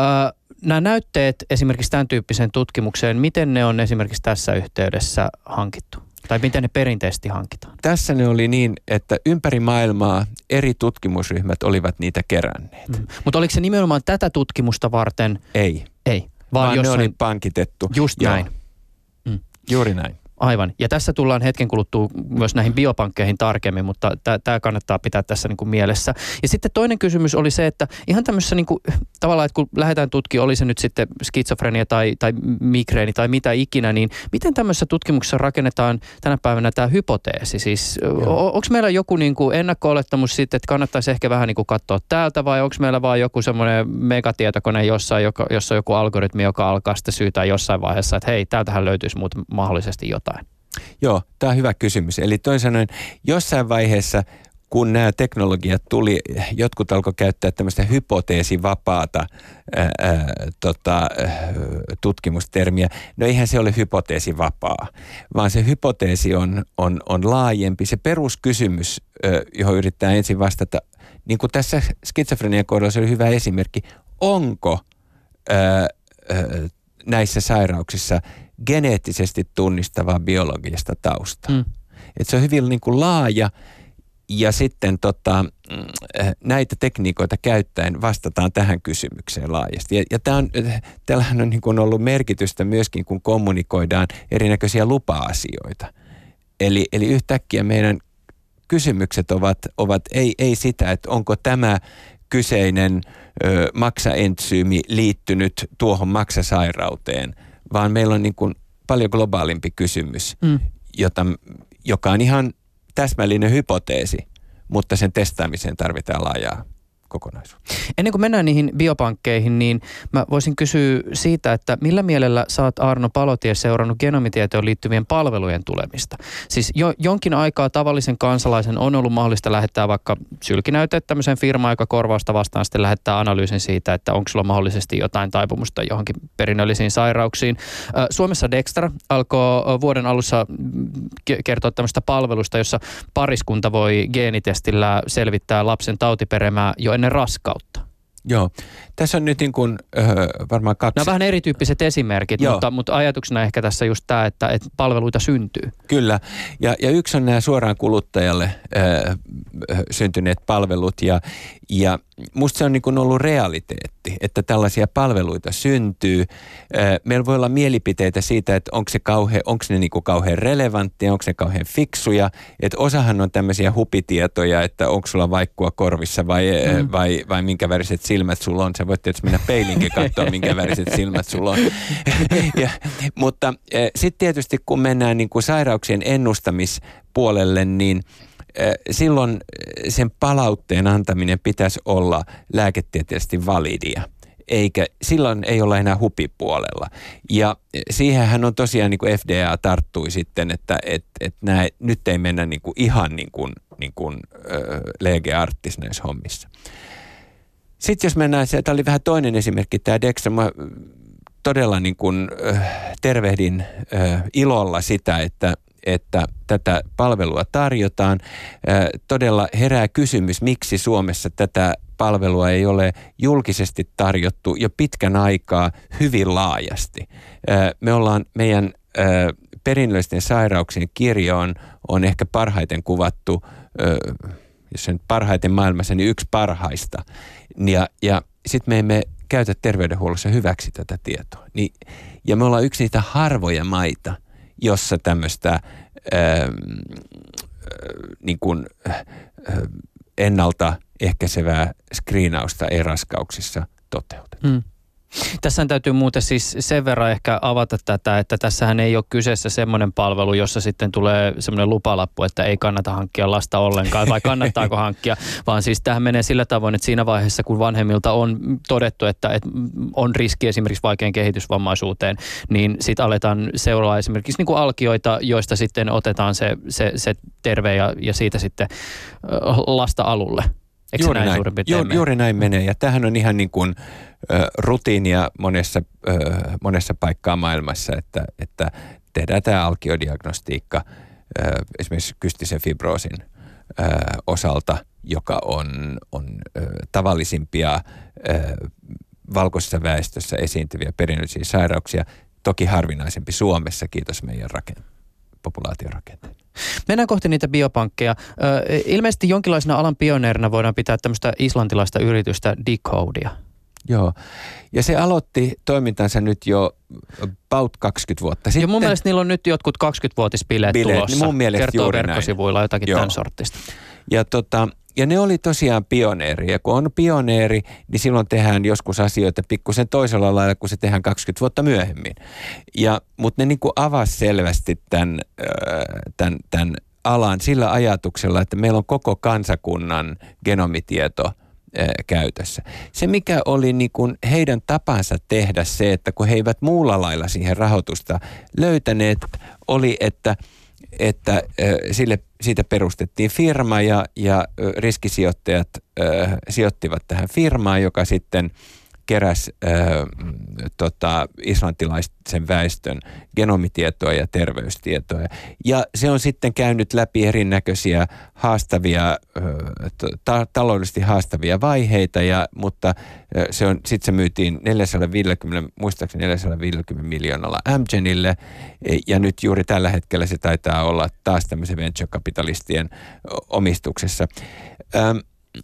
nämä näytteet esimerkiksi tämän tyyppiseen tutkimukseen, miten ne on esimerkiksi tässä yhteydessä hankittu? Tai miten ne perinteisesti hankitaan? Tässä ne oli niin, että ympäri maailmaa eri tutkimusryhmät olivat niitä keränneet. Mm. Mutta oliko se nimenomaan tätä tutkimusta varten? Ei. Ei. Vaan, vaan jossain... ne oli pankitettu. Just Joo. näin. Mm. Juuri näin. Aivan. Ja tässä tullaan hetken kuluttua myös näihin biopankkeihin tarkemmin, mutta tämä kannattaa pitää tässä niin kuin mielessä. Ja sitten toinen kysymys oli se, että ihan tämmöisessä niin kuin, tavallaan, että kun lähdetään tutkimaan, oli se nyt sitten skitsofrenia tai, tai migreeni tai mitä ikinä, niin miten tämmöisessä tutkimuksessa rakennetaan tänä päivänä tämä hypoteesi? Siis onko meillä joku niin kuin ennakko-olettamus sitten, että kannattaisi ehkä vähän niin kuin katsoa täältä vai onko meillä vaan joku semmoinen megatietokone jossain, joka, jossa on joku algoritmi, joka alkaa sitten syytää jossain vaiheessa, että hei, täältähän löytyisi muuten mahdollisesti jotain? Joo, tämä on hyvä kysymys. Eli toisin sanoen, jossain vaiheessa kun nämä teknologiat tuli, jotkut alkoi käyttää tämmöistä hypoteesivapaata ää, tota, tutkimustermiä. No eihän se ole hypoteesivapaa, vaan se hypoteesi on, on, on laajempi. Se peruskysymys, johon yrittää ensin vastata, niin kuin tässä skitsofrenian kohdalla se oli hyvä esimerkki, onko ää, ää, näissä sairauksissa geneettisesti tunnistavaa biologista taustaa. Mm. Et se on hyvin niin kuin laaja ja sitten tota, mm, näitä tekniikoita käyttäen vastataan tähän kysymykseen laajasti. Ja, ja tämä on, tällähän on niin kuin ollut merkitystä myöskin, kun kommunikoidaan erinäköisiä lupa-asioita. Eli, eli yhtäkkiä meidän kysymykset ovat, ovat ei, ei sitä, että onko tämä kyseinen ö, maksaentsyymi liittynyt tuohon maksasairauteen, vaan meillä on niin kuin paljon globaalimpi kysymys, mm. jota, joka on ihan täsmällinen hypoteesi, mutta sen testaamiseen tarvitaan laajaa kokonaisuutta. Ennen kuin mennään niihin biopankkeihin, niin mä voisin kysyä siitä, että millä mielellä oot Arno Palotie seurannut genomitietoon liittyvien palvelujen tulemista? Siis jo, jonkin aikaa tavallisen kansalaisen on ollut mahdollista lähettää vaikka sylkinäyte tämmöiseen firmaan, joka korvausta vastaan sitten lähettää analyysin siitä, että onko sulla mahdollisesti jotain taipumusta johonkin perinnöllisiin sairauksiin. Suomessa Dextra alkoi vuoden alussa kertoa tämmöistä palvelusta, jossa pariskunta voi geenitestillä selvittää lapsen tautiperemää jo ennen raskautta. Joo. Tässä on nyt niin kuin, öö, varmaan kaksi... Nämä on vähän erityyppiset esimerkit, mutta, mutta ajatuksena ehkä tässä just tämä, että, että palveluita syntyy. Kyllä. Ja, ja yksi on nämä suoraan kuluttajalle öö, syntyneet palvelut. Ja, ja musta se on niin kuin ollut realiteetti, että tällaisia palveluita syntyy. Meillä voi olla mielipiteitä siitä, että onko, se kauhe, onko ne niin kuin kauhean relevanttia, onko ne kauhean fiksuja. Että osahan on tämmöisiä hupitietoja, että onko sulla vaikkua korvissa vai, mm. vai, vai minkä väriset silmät sulla on. Sä voit tietysti mennä peilinkin katsoa, [laughs] minkä väriset silmät sulla on. ja, mutta sitten tietysti kun mennään niin kuin sairauksien ennustamispuolelle, niin – silloin sen palautteen antaminen pitäisi olla lääketieteellisesti validia eikä silloin ei olla enää hupipuolella. Ja siihenhän on tosiaan niin kuin FDA tarttui sitten, että et, et nää, nyt ei mennä niin kuin ihan niin kuin, niin kuin äh, lege artis näissä hommissa. Sitten jos mennään, tämä oli vähän toinen esimerkki, tämä Dexter, mä todella niin kuin, äh, tervehdin äh, ilolla sitä, että että tätä palvelua tarjotaan. Todella herää kysymys, miksi Suomessa tätä palvelua ei ole julkisesti tarjottu jo pitkän aikaa hyvin laajasti. Me ollaan meidän perinnöllisten sairauksien kirjo on, on ehkä parhaiten kuvattu, jos sen parhaiten maailmassa, niin yksi parhaista. Ja, ja sitten me emme käytä terveydenhuollossa hyväksi tätä tietoa. Niin, ja me ollaan yksi niitä harvoja maita – jossa tämmöistä ähm, niin kuin, äh, ennalta ehkäisevää skriinausta ei raskauksissa toteuteta. Mm. Tässä täytyy muuten siis sen verran ehkä avata tätä, että tässähän ei ole kyseessä semmoinen palvelu, jossa sitten tulee semmoinen lupalappu, että ei kannata hankkia lasta ollenkaan vai [laughs] kannattaako hankkia, vaan siis tähän menee sillä tavoin, että siinä vaiheessa kun vanhemmilta on todettu, että, että on riski esimerkiksi vaikean kehitysvammaisuuteen, niin sitten aletaan seuraa esimerkiksi niin kuin alkioita, joista sitten otetaan se, se, se terve ja, ja siitä sitten lasta alulle. Eikö juuri, näin, näin. Ju, juuri näin menee. Ja tähän on ihan niin kuin rutiinia monessa, monessa paikkaa maailmassa, että, että tehdään tämä alkiodiagnostiikka esimerkiksi kystisen fibroosin osalta, joka on, on tavallisimpia valkoisessa väestössä esiintyviä perinnöllisiä sairauksia, toki harvinaisempi Suomessa, kiitos meidän rakent- populaatiorakenteen. Mennään kohti niitä biopankkeja. Ilmeisesti jonkinlaisena alan pioneerina voidaan pitää tämmöistä islantilaista yritystä Decodia. Joo. Ja se aloitti toimintansa nyt jo about 20 vuotta sitten. Ja mun mielestä niillä on nyt jotkut 20-vuotispileet Bileet, tulossa. niin mun mielestä Kertoo juuri näin. verkkosivuilla jotakin Joo. tämän sortista. Ja, tota, ja ne oli tosiaan pioneeri. Ja kun on pioneeri, niin silloin tehdään joskus asioita pikkusen toisella lailla, kun se tehdään 20 vuotta myöhemmin. Ja, mutta ne niin kuin avasi selvästi tämän, ö, tämän, tämän alan sillä ajatuksella, että meillä on koko kansakunnan genomitieto ö, käytössä. Se, mikä oli niin kuin heidän tapansa tehdä se, että kun he eivät muulla lailla siihen rahoitusta löytäneet, oli, että että sille, siitä perustettiin firma ja, ja riskisijoittajat sijoittivat tähän firmaan, joka sitten keräsi ö, mm, tota, islantilaisen väestön genomitietoa ja terveystietoa. Ja se on sitten käynyt läpi erinäköisiä haastavia, ö, ta- taloudellisesti haastavia vaiheita, ja, mutta ö, se on, sitten se myytiin 450, muistaakseni 450 miljoonalla Amgenille, e, ja nyt juuri tällä hetkellä se taitaa olla taas tämmöisen venture-kapitalistien omistuksessa. Öm,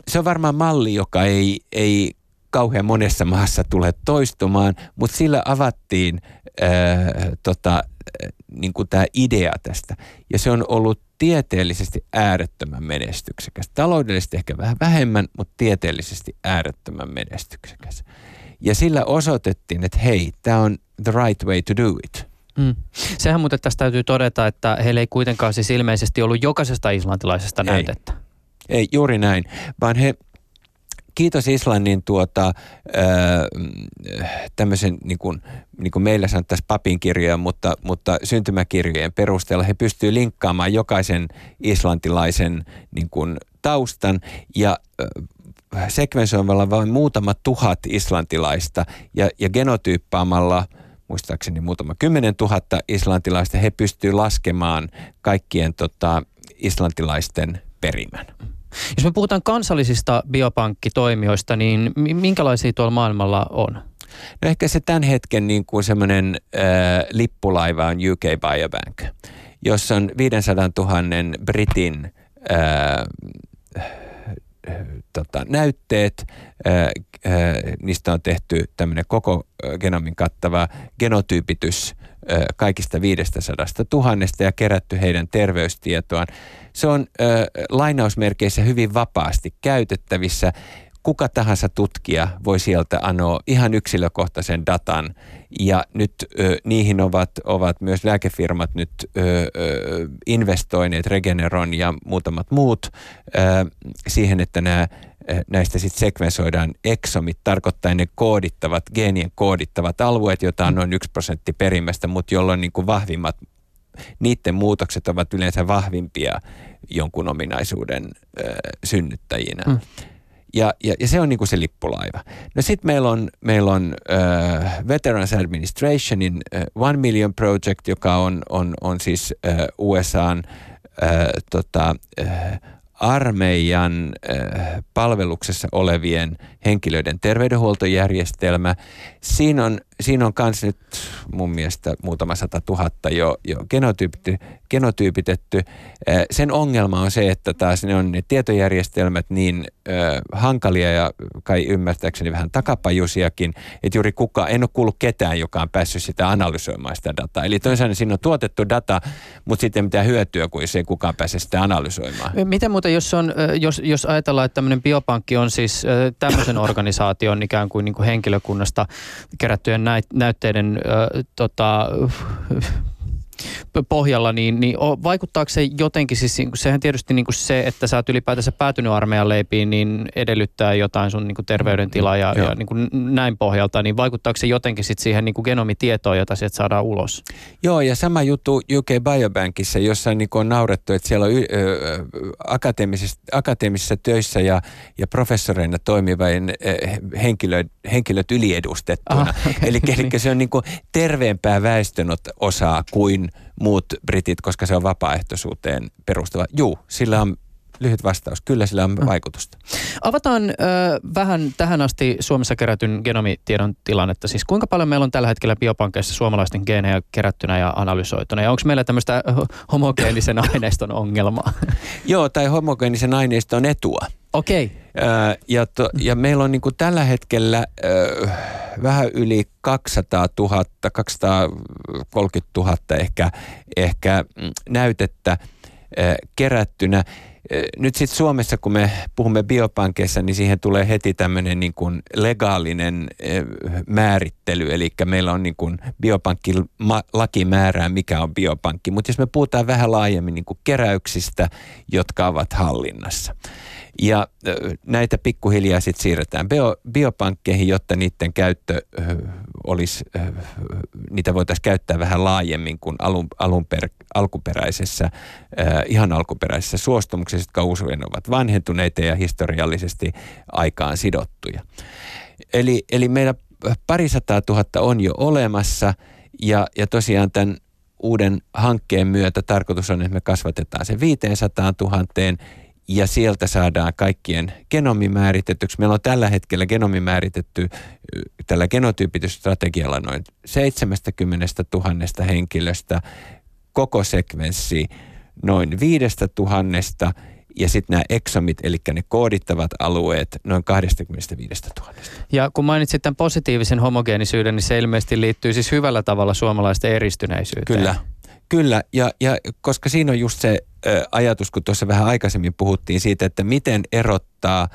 se on varmaan malli, joka ei, ei kauhean monessa maassa tule toistumaan, mutta sillä avattiin ää, tota, niin kuin tämä idea tästä. Ja se on ollut tieteellisesti äärettömän menestyksekäs. Taloudellisesti ehkä vähän vähemmän, mutta tieteellisesti äärettömän menestyksekäs. Ja sillä osoitettiin, että hei, tämä on the right way to do it. Mm. Sehän muuten tästä täytyy todeta, että heillä ei kuitenkaan siis ilmeisesti ollut jokaisesta islantilaisesta Ei. näytettä. Ei juuri näin, vaan he, kiitos Islannin tuota, tämmöisen, niin kuin, niin kuin meillä sanottaisiin papinkirjoja, mutta, mutta syntymäkirjojen perusteella he pystyvät linkkaamaan jokaisen islantilaisen niin kuin, taustan ja äh, sekvensoimalla vain muutama tuhat islantilaista ja, ja genotyyppaamalla muistaakseni muutama kymmenen tuhatta islantilaista, he pystyvät laskemaan kaikkien tota, islantilaisten perimän. Jos me puhutaan kansallisista biopankkitoimijoista, niin mi- minkälaisia tuolla maailmalla on? No ehkä se tämän hetken niin kuin semmoinen äh, lippulaiva on UK Biobank, jossa on 500 000 britin äh, tota, näytteet. Äh, äh, niistä on tehty tämmöinen koko äh, genomin kattava genotyypitys kaikista 500 000 ja kerätty heidän terveystietoaan. Se on äh, lainausmerkeissä hyvin vapaasti käytettävissä. Kuka tahansa tutkija voi sieltä anoa ihan yksilökohtaisen datan ja nyt ö, niihin ovat, ovat myös lääkefirmat nyt ö, ö, investoineet, Regeneron ja muutamat muut, ö, siihen, että nämä ö, näistä sitten sekvensoidaan exomit, tarkoittaa ne koodittavat, geenien koodittavat alueet, joita on noin yksi prosentti perimästä, mutta jolloin niin kuin vahvimmat, niiden muutokset ovat yleensä vahvimpia jonkun ominaisuuden ö, synnyttäjinä. Mm. Ja, ja, ja se on niin kuin se lippulaiva. No sitten meillä on, meillä on äh, Veterans Administrationin äh, One Million Project, joka on, on, on siis äh, USAn äh, tota, äh, armeijan äh, palveluksessa olevien henkilöiden terveydenhuoltojärjestelmä. Siinä on, siinä on kans nyt mun mielestä muutama sata tuhatta jo, jo genotyypitetty. Äh, sen ongelma on se, että taas ne on ne tietojärjestelmät niin äh, hankalia ja kai ymmärtääkseni vähän takapajusiakin, että juuri kuka, en ole kuullut ketään, joka on päässyt sitä analysoimaan sitä dataa. Eli toisaalta siinä on tuotettu data, mutta sitten ei mitään hyötyä, kun ei kukaan pääse sitä analysoimaan. Miten muuten, jos, on, ö, jos, jos ajatellaan, että tämmöinen biopankki on siis ö, tämmöisen organisaation ikään kuin, niin kuin henkilökunnasta kerättyjen näyt, näytteiden ö, tota, pohjalla, niin, niin vaikuttaako se jotenkin, siis niin kuin- sehän tietysti niin kuin se, että sä oot ylipäätänsä päätynyt armeijan leipiin, niin edellyttää jotain sun niin kuin terveydentilaa ja, Joo. ja niin kuin näin pohjalta, niin vaikuttaako se jotenkin sit siihen niin kuin genomitietoon, jota sieltä saadaan ulos? Joo, ja sama juttu UK Biobankissa, jossa niin on naurettu, että siellä on y- ö, akateemisissa, akateemisissa töissä ja, ja professoreina toimivien ö, henkilöt, henkilöt yliedustettuna. Aha, okei, eli, eli se on niin kuin terveempää väestön osaa kuin muut britit, koska se on vapaaehtoisuuteen perustuva. Juu, sillä on lyhyt vastaus. Kyllä sillä on vaikutusta. Avataan ö, vähän tähän asti Suomessa kerätyn genomitiedon tilannetta. Siis kuinka paljon meillä on tällä hetkellä biopankkeissa suomalaisten geenejä kerättynä ja analysoituna? Ja onko meillä tämmöistä homogeenisen [laughs] aineiston ongelmaa? Joo, tai homogeenisen aineiston etua. Okei. Okay. Ja, to, ja meillä on niin kuin tällä hetkellä ö, vähän yli 200 000, 230 000 ehkä, ehkä mm, näytettä ö, kerättynä. Nyt sitten Suomessa, kun me puhumme biopankeissa, niin siihen tulee heti tämmöinen niin kuin legaalinen määrittely. Eli meillä on niin kuin biopankkilaki määrää, mikä on biopankki. Mutta jos me puhutaan vähän laajemmin niin kuin keräyksistä, jotka ovat hallinnassa. Ja näitä pikkuhiljaa sitten siirretään bio, biopankkeihin, jotta niiden käyttö olisi, niitä voitaisiin käyttää vähän laajemmin kuin alun, alun per, alkuperäisessä, ihan alkuperäisessä suostumuksessa, jotka usein ovat vanhentuneita ja historiallisesti aikaan sidottuja. Eli, eli meillä parisataa tuhatta on jo olemassa ja, ja tosiaan tämän uuden hankkeen myötä tarkoitus on, että me kasvatetaan se 500 000 ja sieltä saadaan kaikkien genomi määritetyksi. Meillä on tällä hetkellä genomi määritetty tällä genotyypitysstrategialla noin 70 000 henkilöstä, koko sekvenssi noin 5 000 ja sitten nämä exomit, eli ne koodittavat alueet, noin 25 000. Ja kun mainitsit tämän positiivisen homogeenisyyden, niin se ilmeisesti liittyy siis hyvällä tavalla suomalaisten eristyneisyyteen. Kyllä, Kyllä, ja, ja koska siinä on just se ajatus, kun tuossa vähän aikaisemmin puhuttiin siitä, että miten erottaa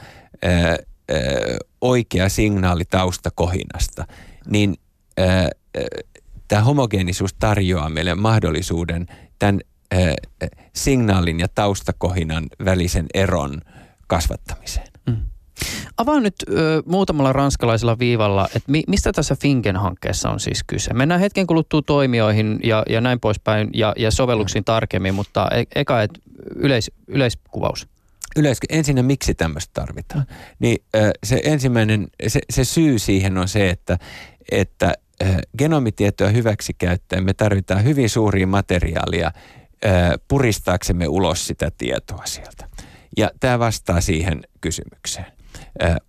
oikea signaali taustakohinasta, niin tämä homogeenisuus tarjoaa meille mahdollisuuden tämän signaalin ja taustakohinan välisen eron kasvattamiseen. Avaan nyt ö, muutamalla ranskalaisella viivalla, että mi, mistä tässä Finken-hankkeessa on siis kyse. Mennään hetken kuluttua toimijoihin ja, ja näin poispäin ja, ja sovelluksiin tarkemmin, mutta e, eka et, yleis, yleiskuvaus. Yleis, ensinnä miksi tämmöistä tarvitaan? Niin ö, se ensimmäinen, se, se syy siihen on se, että, että ö, genomitietoa hyväksi käyttäen me tarvitaan hyvin suuria materiaalia ö, puristaaksemme ulos sitä tietoa sieltä. Ja tämä vastaa siihen kysymykseen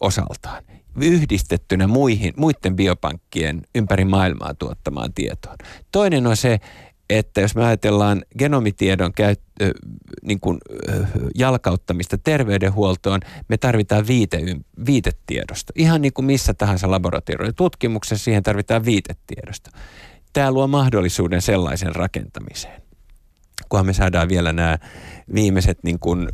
osaltaan yhdistettynä muihin, muiden biopankkien ympäri maailmaa tuottamaan tietoon. Toinen on se, että jos me ajatellaan genomitiedon käyttö, niin kuin, jalkauttamista terveydenhuoltoon, me tarvitaan viite, viitetiedosta. Ihan niin kuin missä tahansa laboratoriotutkimuksessa siihen tarvitaan viitetiedosta. Tämä luo mahdollisuuden sellaisen rakentamiseen kunhan me saadaan vielä nämä viimeiset niin kuin,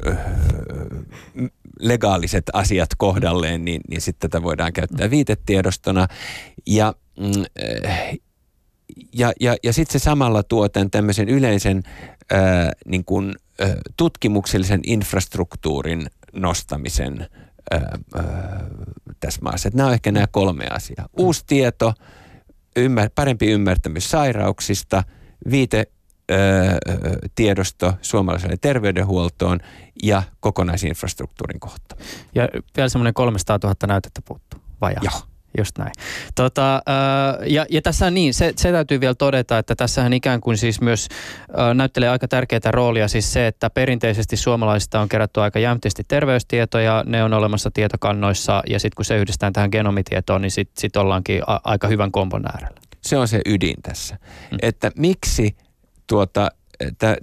legaaliset asiat kohdalleen, niin, niin sitten tätä voidaan käyttää viitetiedostona. Ja, mm, ja, ja, ja sitten se samalla tuo tämän tämmöisen yleisen ää, niin kuin, ää, tutkimuksellisen infrastruktuurin nostamisen ää, ää, tässä maassa. Että nämä on ehkä nämä kolme asiaa. Uusi tieto, ymmär, parempi ymmärtämys sairauksista, viite tiedosto suomalaiselle terveydenhuoltoon ja kokonaisinfrastruktuurin kohta. Ja vielä semmoinen 300 000 näytettä puuttuu, vajaa. Joo. Just näin. Tota, ja, ja tässä niin, se, se täytyy vielä todeta, että tässähän ikään kuin siis myös näyttelee aika tärkeää roolia siis se, että perinteisesti suomalaisista on kerätty aika jämptisti terveystietoja, ne on olemassa tietokannoissa ja sitten kun se yhdistetään tähän genomitietoon, niin sitten sit ollaankin a, aika hyvän kombon äärellä. Se on se ydin tässä, mm. että miksi – tuota,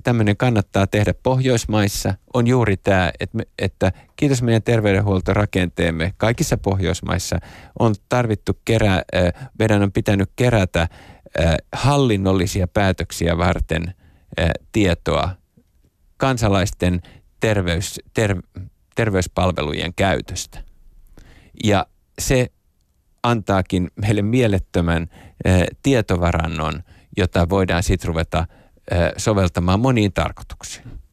tämmöinen kannattaa tehdä Pohjoismaissa, on juuri tämä, että, me, että kiitos meidän terveydenhuoltorakenteemme kaikissa Pohjoismaissa on tarvittu kerää, meidän on pitänyt kerätä hallinnollisia päätöksiä varten tietoa kansalaisten terveys, ter, terveyspalvelujen käytöstä. Ja se antaakin meille mielettömän tietovarannon, jota voidaan sitten ruveta – soveltamaan moniin tarkoituksiin.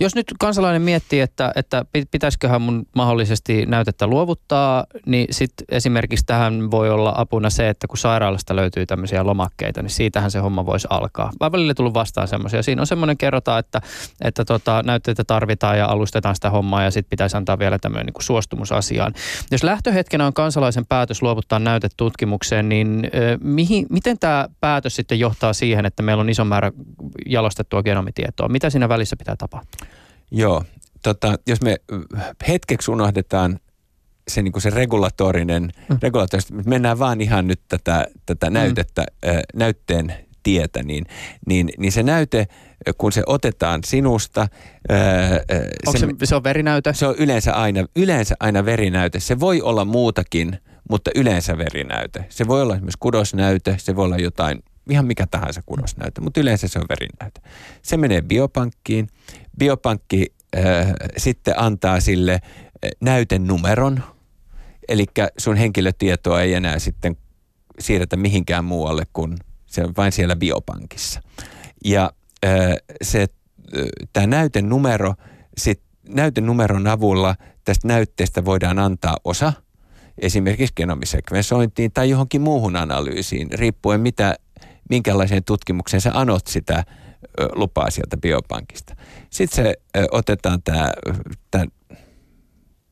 Jos nyt kansalainen miettii, että, että pitäisiköhän mun mahdollisesti näytettä luovuttaa, niin sitten esimerkiksi tähän voi olla apuna se, että kun sairaalasta löytyy tämmöisiä lomakkeita, niin siitähän se homma voisi alkaa. Mä välillä tullut vastaan semmoisia. Siinä on semmoinen kerrotaan, että, että tota, näytteitä tarvitaan ja alustetaan sitä hommaa ja sitten pitäisi antaa vielä tämmöinen niin suostumus. Jos lähtöhetkenä on kansalaisen päätös luovuttaa näyte tutkimukseen, niin äh, mihin, miten tämä päätös sitten johtaa siihen, että meillä on iso määrä jalostettua genomitietoa? Mitä siinä välissä pitää tapahtua? Joo, tota, jos me hetkeksi unohdetaan se, niin kuin se regulatorinen, mm. regulatorinen, mennään vaan ihan nyt tätä, tätä mm. näytettä, mm. näytteen tietä, niin, niin, niin se näyte, kun se otetaan sinusta. Onko se, se, se on verinäyte? Se on yleensä aina, yleensä aina verinäyte. Se voi olla muutakin, mutta yleensä verinäyte. Se voi olla esimerkiksi kudosnäyte, se voi olla jotain, ihan mikä tahansa kudosnäyte, mutta yleensä se on verinäyte. Se menee biopankkiin. Biopankki äh, sitten antaa sille näytenumeron, eli sun henkilötietoa ei enää sitten siirretä mihinkään muualle kuin se on vain siellä biopankissa. Ja se, tämä näytenumero, sit näytenumeron avulla tästä näytteestä voidaan antaa osa esimerkiksi genomisekvensointiin tai johonkin muuhun analyysiin, riippuen mitä, minkälaiseen tutkimukseen sä anot sitä lupaa sieltä biopankista. Sitten se otetaan tämä, tämä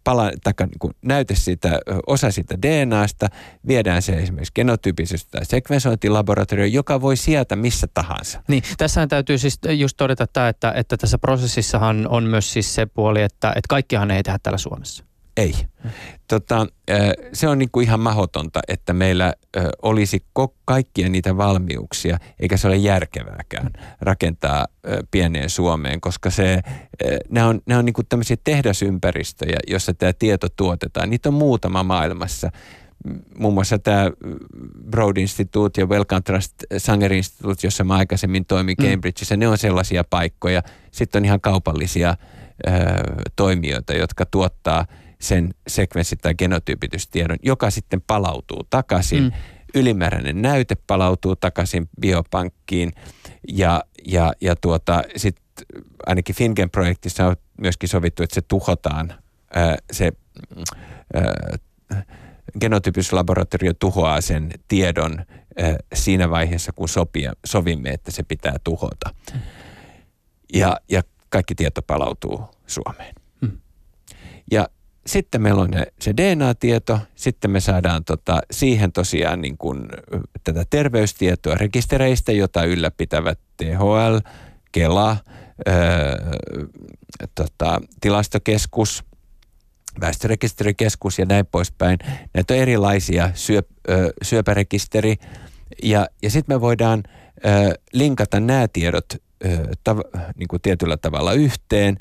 pala, taka, niin kuin näyte siitä, osa siitä DNAsta, viedään se esimerkiksi genotyypisesti tai sekvensointilaboratorioon, joka voi sieltä missä tahansa. Niin, tässähän täytyy siis just todeta tämä, että, että tässä prosessissahan on myös siis se puoli, että, että kaikkihan ei tehdä täällä Suomessa. Ei. Tota, se on niinku ihan mahdotonta, että meillä olisi kaikkia niitä valmiuksia, eikä se ole järkevääkään rakentaa pieneen Suomeen, koska se, nämä on, nämä on niinku tämmöisiä tehdasympäristöjä, jossa tämä tieto tuotetaan. Niitä on muutama maailmassa muun muassa tämä Broad Institute ja Wellcome Trust Sanger Institute, jossa mä aikaisemmin toimin mm. Cambridgeissa, mm. ne on sellaisia paikkoja. Sitten on ihan kaupallisia ö, toimijoita, jotka tuottaa – sen sekvenssi- tai genotyypitystiedon, joka sitten palautuu takaisin. Mm. Ylimääräinen näyte palautuu takaisin biopankkiin ja, ja, ja tuota, sitten ainakin Fingen-projektissa on myöskin sovittu, että se tuhotaan, ää, se ää, genotypislaboratorio tuhoaa sen tiedon ää, siinä vaiheessa, kun sopia, sovimme, että se pitää tuhota. Ja, ja kaikki tieto palautuu Suomeen. Mm. Ja sitten meillä on se DNA-tieto, sitten me saadaan tota, siihen tosiaan niin kuin, tätä terveystietoa rekistereistä, jota ylläpitävät THL, Kela, öö, tota, tilastokeskus, väestörekisterikeskus ja näin poispäin. Näitä on erilaisia syöp, ö, syöpärekisteri ja, ja sitten me voidaan ö, linkata nämä tiedot ö, tav, niin kuin tietyllä tavalla yhteen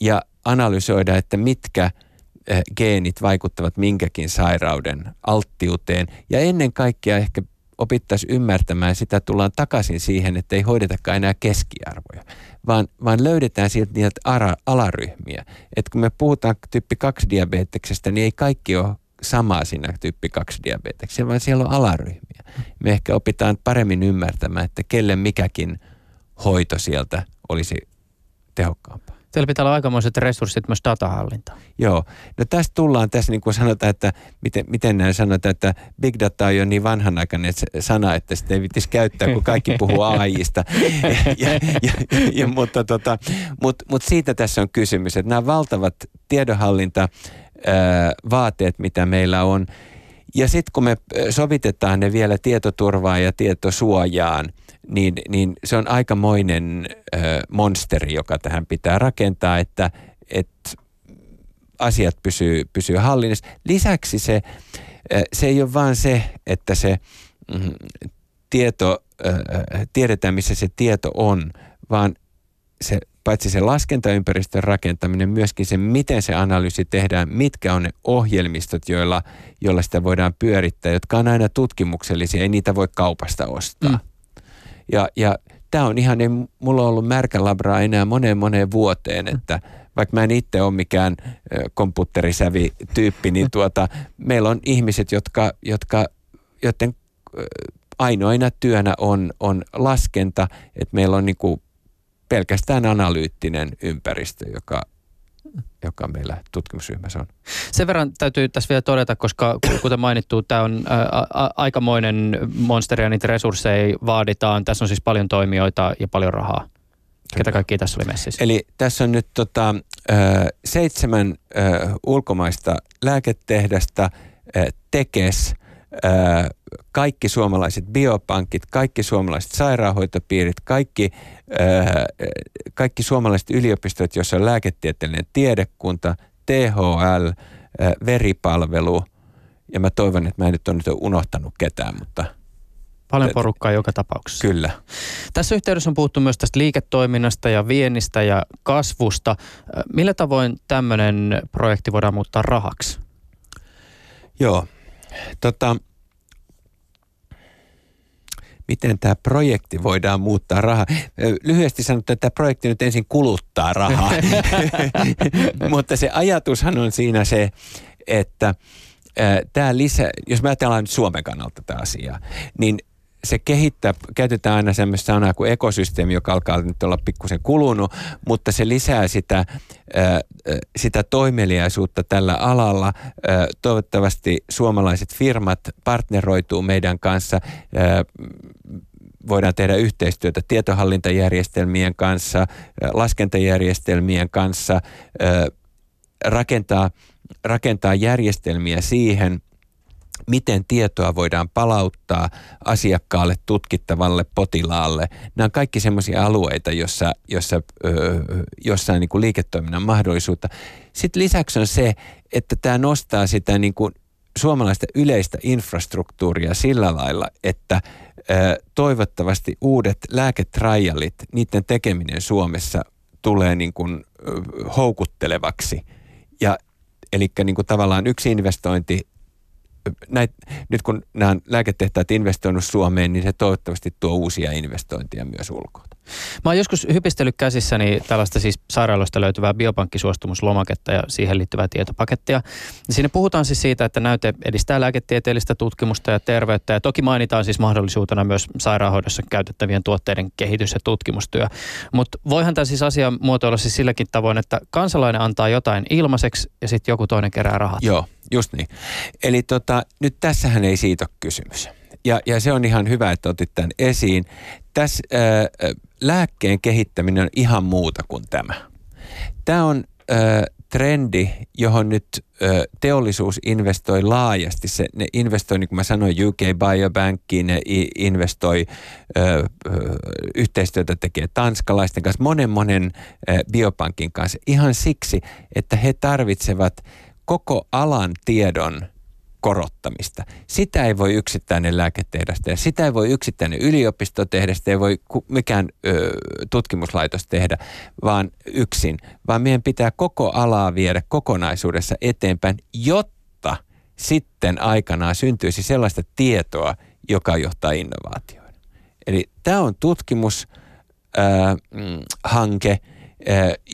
ja analysoida, että mitkä – geenit vaikuttavat minkäkin sairauden alttiuteen. Ja ennen kaikkea ehkä opittaisiin ymmärtämään, sitä tullaan takaisin siihen, että ei hoidetakaan enää keskiarvoja, vaan, vaan löydetään sieltä niitä ara, alaryhmiä. että kun me puhutaan tyyppi 2-diabeteksestä, niin ei kaikki ole samaa siinä tyyppi 2-diabeteksessä, vaan siellä on alaryhmiä. Me ehkä opitaan paremmin ymmärtämään, että kelle mikäkin hoito sieltä olisi tehokkaampaa. Teillä pitää olla aikamoiset resurssit myös datahallintaan. Joo. No tästä tullaan tässä niin kuin sanotaan, että miten, miten näin sanotaan, että big data on jo niin vanhanaikainen sana, että sitä ei vitisi käyttää, kun kaikki puhuu [laughs] AIista. ja, ja, ja, mutta tota, mut, mut siitä tässä on kysymys, että nämä valtavat tiedonhallinta vaateet, mitä meillä on, ja sitten kun me sovitetaan ne vielä tietoturvaan ja tietosuojaan, niin, niin se on aikamoinen ö, monsteri, joka tähän pitää rakentaa, että, että asiat pysyy, pysyy hallinnassa. Lisäksi se, se ei ole vaan se, että se mm, tieto, tiedetään missä se tieto on, vaan se, paitsi se laskentaympäristön rakentaminen, myöskin se, miten se analyysi tehdään, mitkä on ne ohjelmistot, joilla, joilla sitä voidaan pyörittää, jotka on aina tutkimuksellisia, ei niitä voi kaupasta ostaa. Mm. Ja, ja tämä on ihan, ei mulla on ollut märkä labraa enää moneen moneen vuoteen, että vaikka mä en itse ole mikään kompuutterisävi-tyyppi, niin tuota, meillä on ihmiset, jotka, jotka, joiden ainoina työnä on, on laskenta, että meillä on niinku pelkästään analyyttinen ympäristö, joka joka meillä tutkimusryhmässä on. Sen verran täytyy tässä vielä todeta, koska kuten mainittu, tämä on ä, ä, aikamoinen monsteri ja niitä resursseja vaaditaan. Tässä on siis paljon toimijoita ja paljon rahaa. Ketä kaikki tässä oli messissä? Eli tässä on nyt tota, seitsemän ulkomaista lääketehdasta, Tekes, kaikki suomalaiset biopankit, kaikki suomalaiset sairaanhoitopiirit, kaikki, kaikki suomalaiset yliopistot, joissa on lääketieteellinen tiedekunta, THL, veripalvelu, ja mä toivon, että mä en nyt ole nyt unohtanut ketään, mutta – Paljon porukkaa joka tapauksessa. Kyllä. Tässä yhteydessä on puhuttu myös tästä liiketoiminnasta ja viennistä ja kasvusta. Millä tavoin tämmöinen projekti voidaan muuttaa rahaksi? Joo. Tota, miten tämä projekti voidaan muuttaa rahaa. Lyhyesti sanottuna, että tämä projekti nyt ensin kuluttaa rahaa. [laughs] Mutta se ajatushan on siinä se, että tämä lisä, jos me ajatellaan nyt Suomen kannalta tätä asiaa, niin se kehittää, käytetään aina semmoista sanaa kuin ekosysteemi, joka alkaa nyt olla pikkusen kulunut, mutta se lisää sitä, sitä toimeliaisuutta tällä alalla. Toivottavasti suomalaiset firmat partneroituu meidän kanssa voidaan tehdä yhteistyötä tietohallintajärjestelmien kanssa, laskentajärjestelmien kanssa, rakentaa, rakentaa järjestelmiä siihen, miten tietoa voidaan palauttaa asiakkaalle, tutkittavalle, potilaalle. Nämä on kaikki sellaisia alueita, jossa, jossa, jossa on niin kuin liiketoiminnan mahdollisuutta. Sitten lisäksi on se, että tämä nostaa sitä niin kuin suomalaista yleistä infrastruktuuria sillä lailla, että toivottavasti uudet lääketrajallit, niiden tekeminen Suomessa tulee niin kuin, houkuttelevaksi. Ja, eli niin kuin tavallaan yksi investointi näit, nyt kun nämä lääketehtaat investoinut Suomeen, niin se toivottavasti tuo uusia investointeja myös ulkoa. Mä oon joskus hypistellyt käsissäni tällaista siis sairaaloista löytyvää biopankkisuostumuslomaketta ja siihen liittyvää tietopakettia. Siinä puhutaan siis siitä, että näyte edistää lääketieteellistä tutkimusta ja terveyttä ja toki mainitaan siis mahdollisuutena myös sairaanhoidossa käytettävien tuotteiden kehitys- ja tutkimustyö. Mutta voihan tämä siis asia muotoilla siis silläkin tavoin, että kansalainen antaa jotain ilmaiseksi ja sitten joku toinen kerää rahat. Joo, just niin. Eli tota, nyt tässähän ei siitä ole kysymys. Ja, ja se on ihan hyvä, että otit tämän esiin. Tässä ää, lääkkeen kehittäminen on ihan muuta kuin tämä. Tämä on ää, trendi, johon nyt ää, teollisuus investoi laajasti. Se, ne investoi, niin kuin mä sanoin, UK Biobankiin, ne investoi, ää, yhteistyötä tekee tanskalaisten kanssa, monen monen ää, biopankin kanssa. Ihan siksi, että he tarvitsevat koko alan tiedon – korottamista. Sitä ei voi yksittäinen lääketehdas tehdä, sitä ei voi yksittäinen yliopisto tehdä, sitä ei voi mikään ö, tutkimuslaitos tehdä, vaan yksin, vaan meidän pitää koko alaa viedä kokonaisuudessa eteenpäin, jotta sitten aikanaan syntyisi sellaista tietoa, joka johtaa innovaatioon. Eli tämä on tutkimushanke,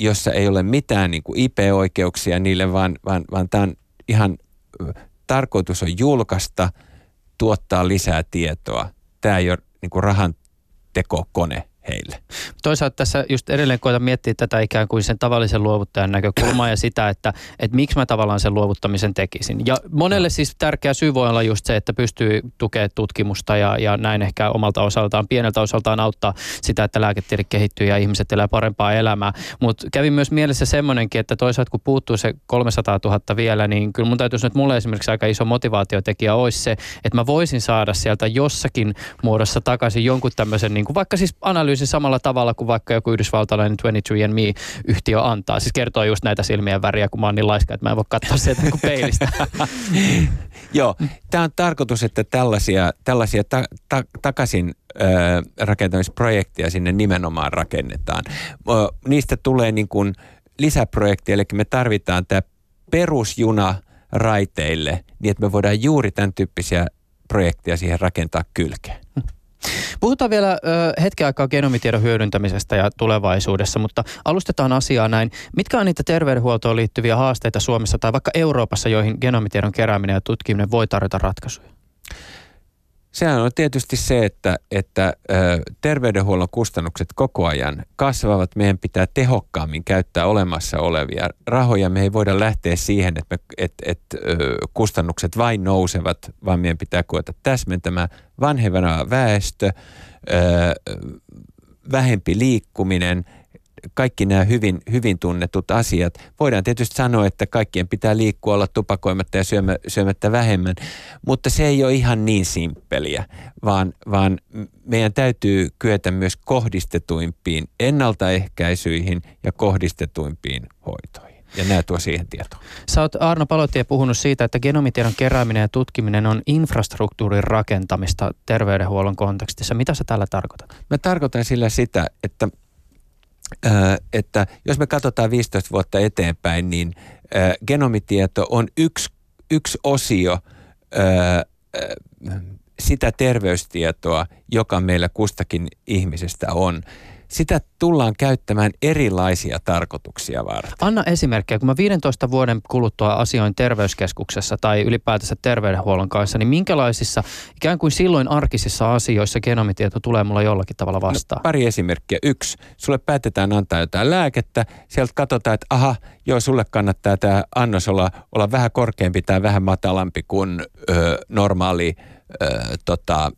jossa ei ole mitään niin kuin IP-oikeuksia niille, vaan, vaan, vaan tämä on ihan tarkoitus on julkaista, tuottaa lisää tietoa. Tämä ei ole niin rahan tekokone heille. Toisaalta tässä just edelleen koitan miettiä tätä ikään kuin sen tavallisen luovuttajan näkökulmaa ja sitä, että, että miksi mä tavallaan sen luovuttamisen tekisin. Ja monelle siis tärkeä syy voi olla just se, että pystyy tukemaan tutkimusta ja, ja näin ehkä omalta osaltaan, pieneltä osaltaan auttaa sitä, että lääketiede kehittyy ja ihmiset elää parempaa elämää. Mutta kävi myös mielessä semmoinenkin, että toisaalta kun puuttuu se 300 000 vielä, niin kyllä mun täytyisi nyt mulle esimerkiksi aika iso motivaatiotekijä olisi se, että mä voisin saada sieltä jossakin muodossa takaisin jonkun tämmöisen, niin kuin vaikka siis analyysi analyysi samalla tavalla kuin vaikka joku yhdysvaltalainen 23andMe-yhtiö antaa. Siis kertoo just näitä silmien väriä, kun mä oon niin laiska, että mä en voi katsoa sieltä kuin peilistä. [laughs] Joo, tämä on tarkoitus, että tällaisia, tällaisia ta, ta, takaisin ö, rakentamisprojekteja sinne nimenomaan rakennetaan. Ö, niistä tulee niin kuin lisäprojekteja, eli me tarvitaan tämä perusjuna raiteille, niin että me voidaan juuri tämän tyyppisiä projekteja siihen rakentaa kylkeen. Puhutaan vielä ö, hetken aikaa genomitiedon hyödyntämisestä ja tulevaisuudessa, mutta alustetaan asiaa näin. Mitkä on niitä terveydenhuoltoon liittyviä haasteita Suomessa tai vaikka Euroopassa, joihin genomitiedon kerääminen ja tutkiminen voi tarjota ratkaisuja? Sehän on tietysti se, että, että terveydenhuollon kustannukset koko ajan kasvavat. Meidän pitää tehokkaammin käyttää olemassa olevia rahoja. Me ei voida lähteä siihen, että, me, että ö, kustannukset vain nousevat, vaan meidän pitää koeta täsmentämään vanhevana väestö, vähempi liikkuminen, kaikki nämä hyvin, hyvin tunnetut asiat. Voidaan tietysti sanoa, että kaikkien pitää liikkua, olla tupakoimatta ja syömä, syömättä vähemmän, mutta se ei ole ihan niin simppeliä, vaan, vaan meidän täytyy kyetä myös kohdistetuimpiin ennaltaehkäisyihin ja kohdistetuimpiin hoitoihin. Ja nämä tuo siihen tietoa. Sä oot Arno Palotie puhunut siitä, että genomitiedon kerääminen ja tutkiminen on infrastruktuurin rakentamista terveydenhuollon kontekstissa. Mitä sä tällä tarkoitat? Mä tarkoitan sillä sitä, että että jos me katsotaan 15 vuotta eteenpäin, niin genomitieto on yksi, yksi osio sitä terveystietoa, joka meillä kustakin ihmisestä on sitä tullaan käyttämään erilaisia tarkoituksia varten. Anna esimerkkejä. Kun mä 15 vuoden kuluttua asioin terveyskeskuksessa tai ylipäätänsä terveydenhuollon kanssa, niin minkälaisissa ikään kuin silloin arkisissa asioissa genomitieto tulee mulla jollakin tavalla no, vastaan? No, pari esimerkkiä. Yksi, sulle päätetään antaa jotain lääkettä, sieltä katsotaan, että aha, joo, sulle kannattaa tämä annos olla, olla vähän korkeampi tai vähän matalampi kuin ö, normaali tota,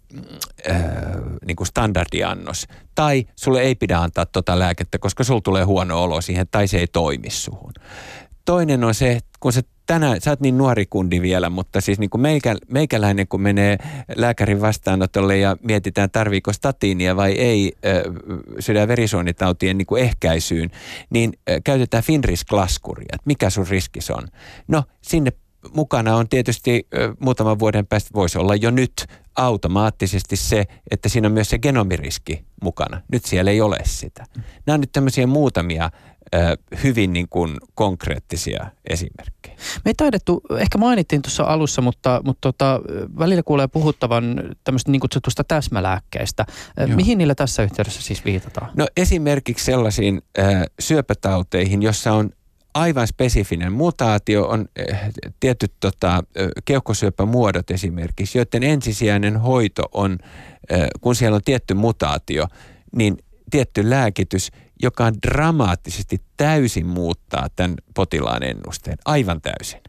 niin kuin standardiannos. Tai sulle ei pidä antaa tota lääkettä, koska sulla tulee huono olo siihen tai se ei toimi suhun. Toinen on se, kun sä tänään, sä oot niin nuori kundi vielä, mutta siis niin kuin meikä, meikäläinen, kun menee lääkärin vastaanotolle ja mietitään tarviiko statiinia vai ei äh, sydän- ja verisuonitautien niin kuin ehkäisyyn, niin käytetään Finris-laskuria, että mikä sun riskis on. No sinne mukana on tietysti muutaman vuoden päästä, voisi olla jo nyt automaattisesti se, että siinä on myös se genomiriski mukana. Nyt siellä ei ole sitä. Nämä on nyt tämmöisiä muutamia hyvin niin kuin konkreettisia esimerkkejä. Me ei taidettu, ehkä mainittiin tuossa alussa, mutta, mutta tota, välillä kuulee puhuttavan tämmöistä niin kutsutusta täsmälääkkeistä. Joo. Mihin niillä tässä yhteydessä siis viitataan? No esimerkiksi sellaisiin äh, syöpätauteihin, jossa on aivan spesifinen mutaatio on äh, tietyt tota, äh, keuhkosyöpämuodot esimerkiksi, joiden ensisijainen hoito on, äh, kun siellä on tietty mutaatio, niin tietty lääkitys, joka dramaattisesti täysin muuttaa tämän potilaan ennusteen. Aivan täysin.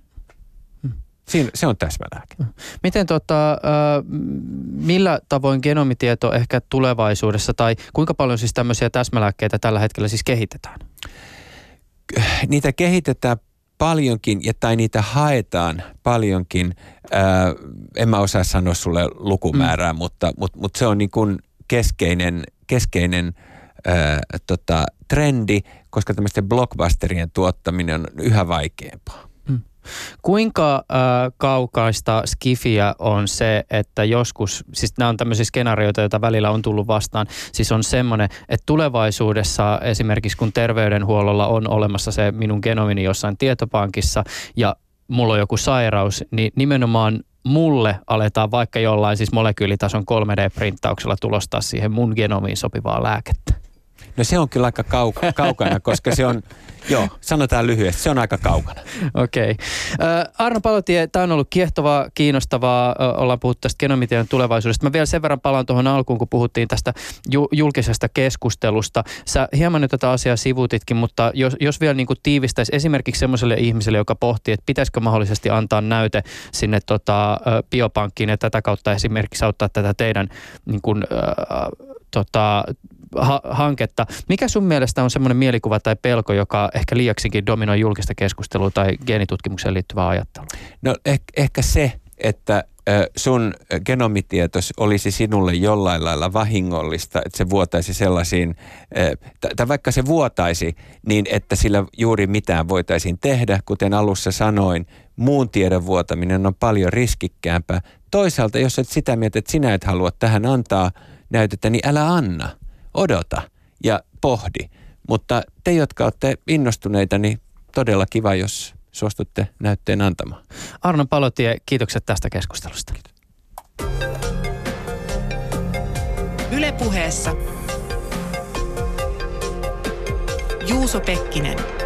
Hmm. Siinä, se on täsmälääke. Hmm. Miten tota, millä tavoin genomitieto ehkä tulevaisuudessa tai kuinka paljon siis tämmöisiä täsmälääkkeitä tällä hetkellä siis kehitetään? Niitä kehitetään paljonkin ja tai niitä haetaan paljonkin. Ää, en mä osaa sanoa sulle lukumäärää, mm. mutta, mutta, mutta se on niin kuin keskeinen, keskeinen ää, tota, trendi, koska tämmöisten blockbusterien tuottaminen on yhä vaikeampaa. Kuinka äh, kaukaista skifiä on se, että joskus, siis nämä on tämmöisiä skenaarioita, joita välillä on tullut vastaan, siis on semmoinen, että tulevaisuudessa esimerkiksi kun terveydenhuollolla on olemassa se minun genomini jossain tietopankissa ja mulla on joku sairaus, niin nimenomaan mulle aletaan vaikka jollain siis molekyylitason 3D-printtauksella tulostaa siihen mun genomiin sopivaa lääkettä. No se on kyllä aika kauka, [laughs] kaukana, koska se on, joo, sanotaan lyhyesti, se on aika kaukana. Okei. Okay. Äh, Arno Palotie, tämä on ollut kiehtovaa, kiinnostavaa. Äh, ollaan puhuttu tästä genomitiedon tulevaisuudesta. Mä vielä sen verran palaan tuohon alkuun, kun puhuttiin tästä ju- julkisesta keskustelusta. Sä hieman nyt tätä asiaa sivutitkin, mutta jos, jos vielä niin tiivistäisi esimerkiksi semmoiselle ihmiselle, joka pohtii, että pitäisikö mahdollisesti antaa näyte sinne tota, biopankkiin ja tätä kautta esimerkiksi auttaa tätä teidän niin kuin, äh, tota, ha- hanketta. Mikä sun mielestä on semmoinen mielikuva tai pelko, joka ehkä liiaksikin dominoi julkista keskustelua tai geenitutkimukseen liittyvää ajattelua? No eh- ehkä se, että sun genomitietos olisi sinulle jollain lailla vahingollista, että se vuotaisi sellaisiin, tai vaikka se vuotaisi niin, että sillä juuri mitään voitaisiin tehdä, kuten alussa sanoin, muun tiedon vuotaminen on paljon riskikkäämpää. Toisaalta, jos et sitä mieltä, että sinä et halua tähän antaa näytettä, niin älä anna odota ja pohdi. Mutta te, jotka olette innostuneita, niin todella kiva, jos suostutte näytteen antamaan. Arno Palotie, kiitokset tästä keskustelusta. Ylepuheessa Juuso Pekkinen.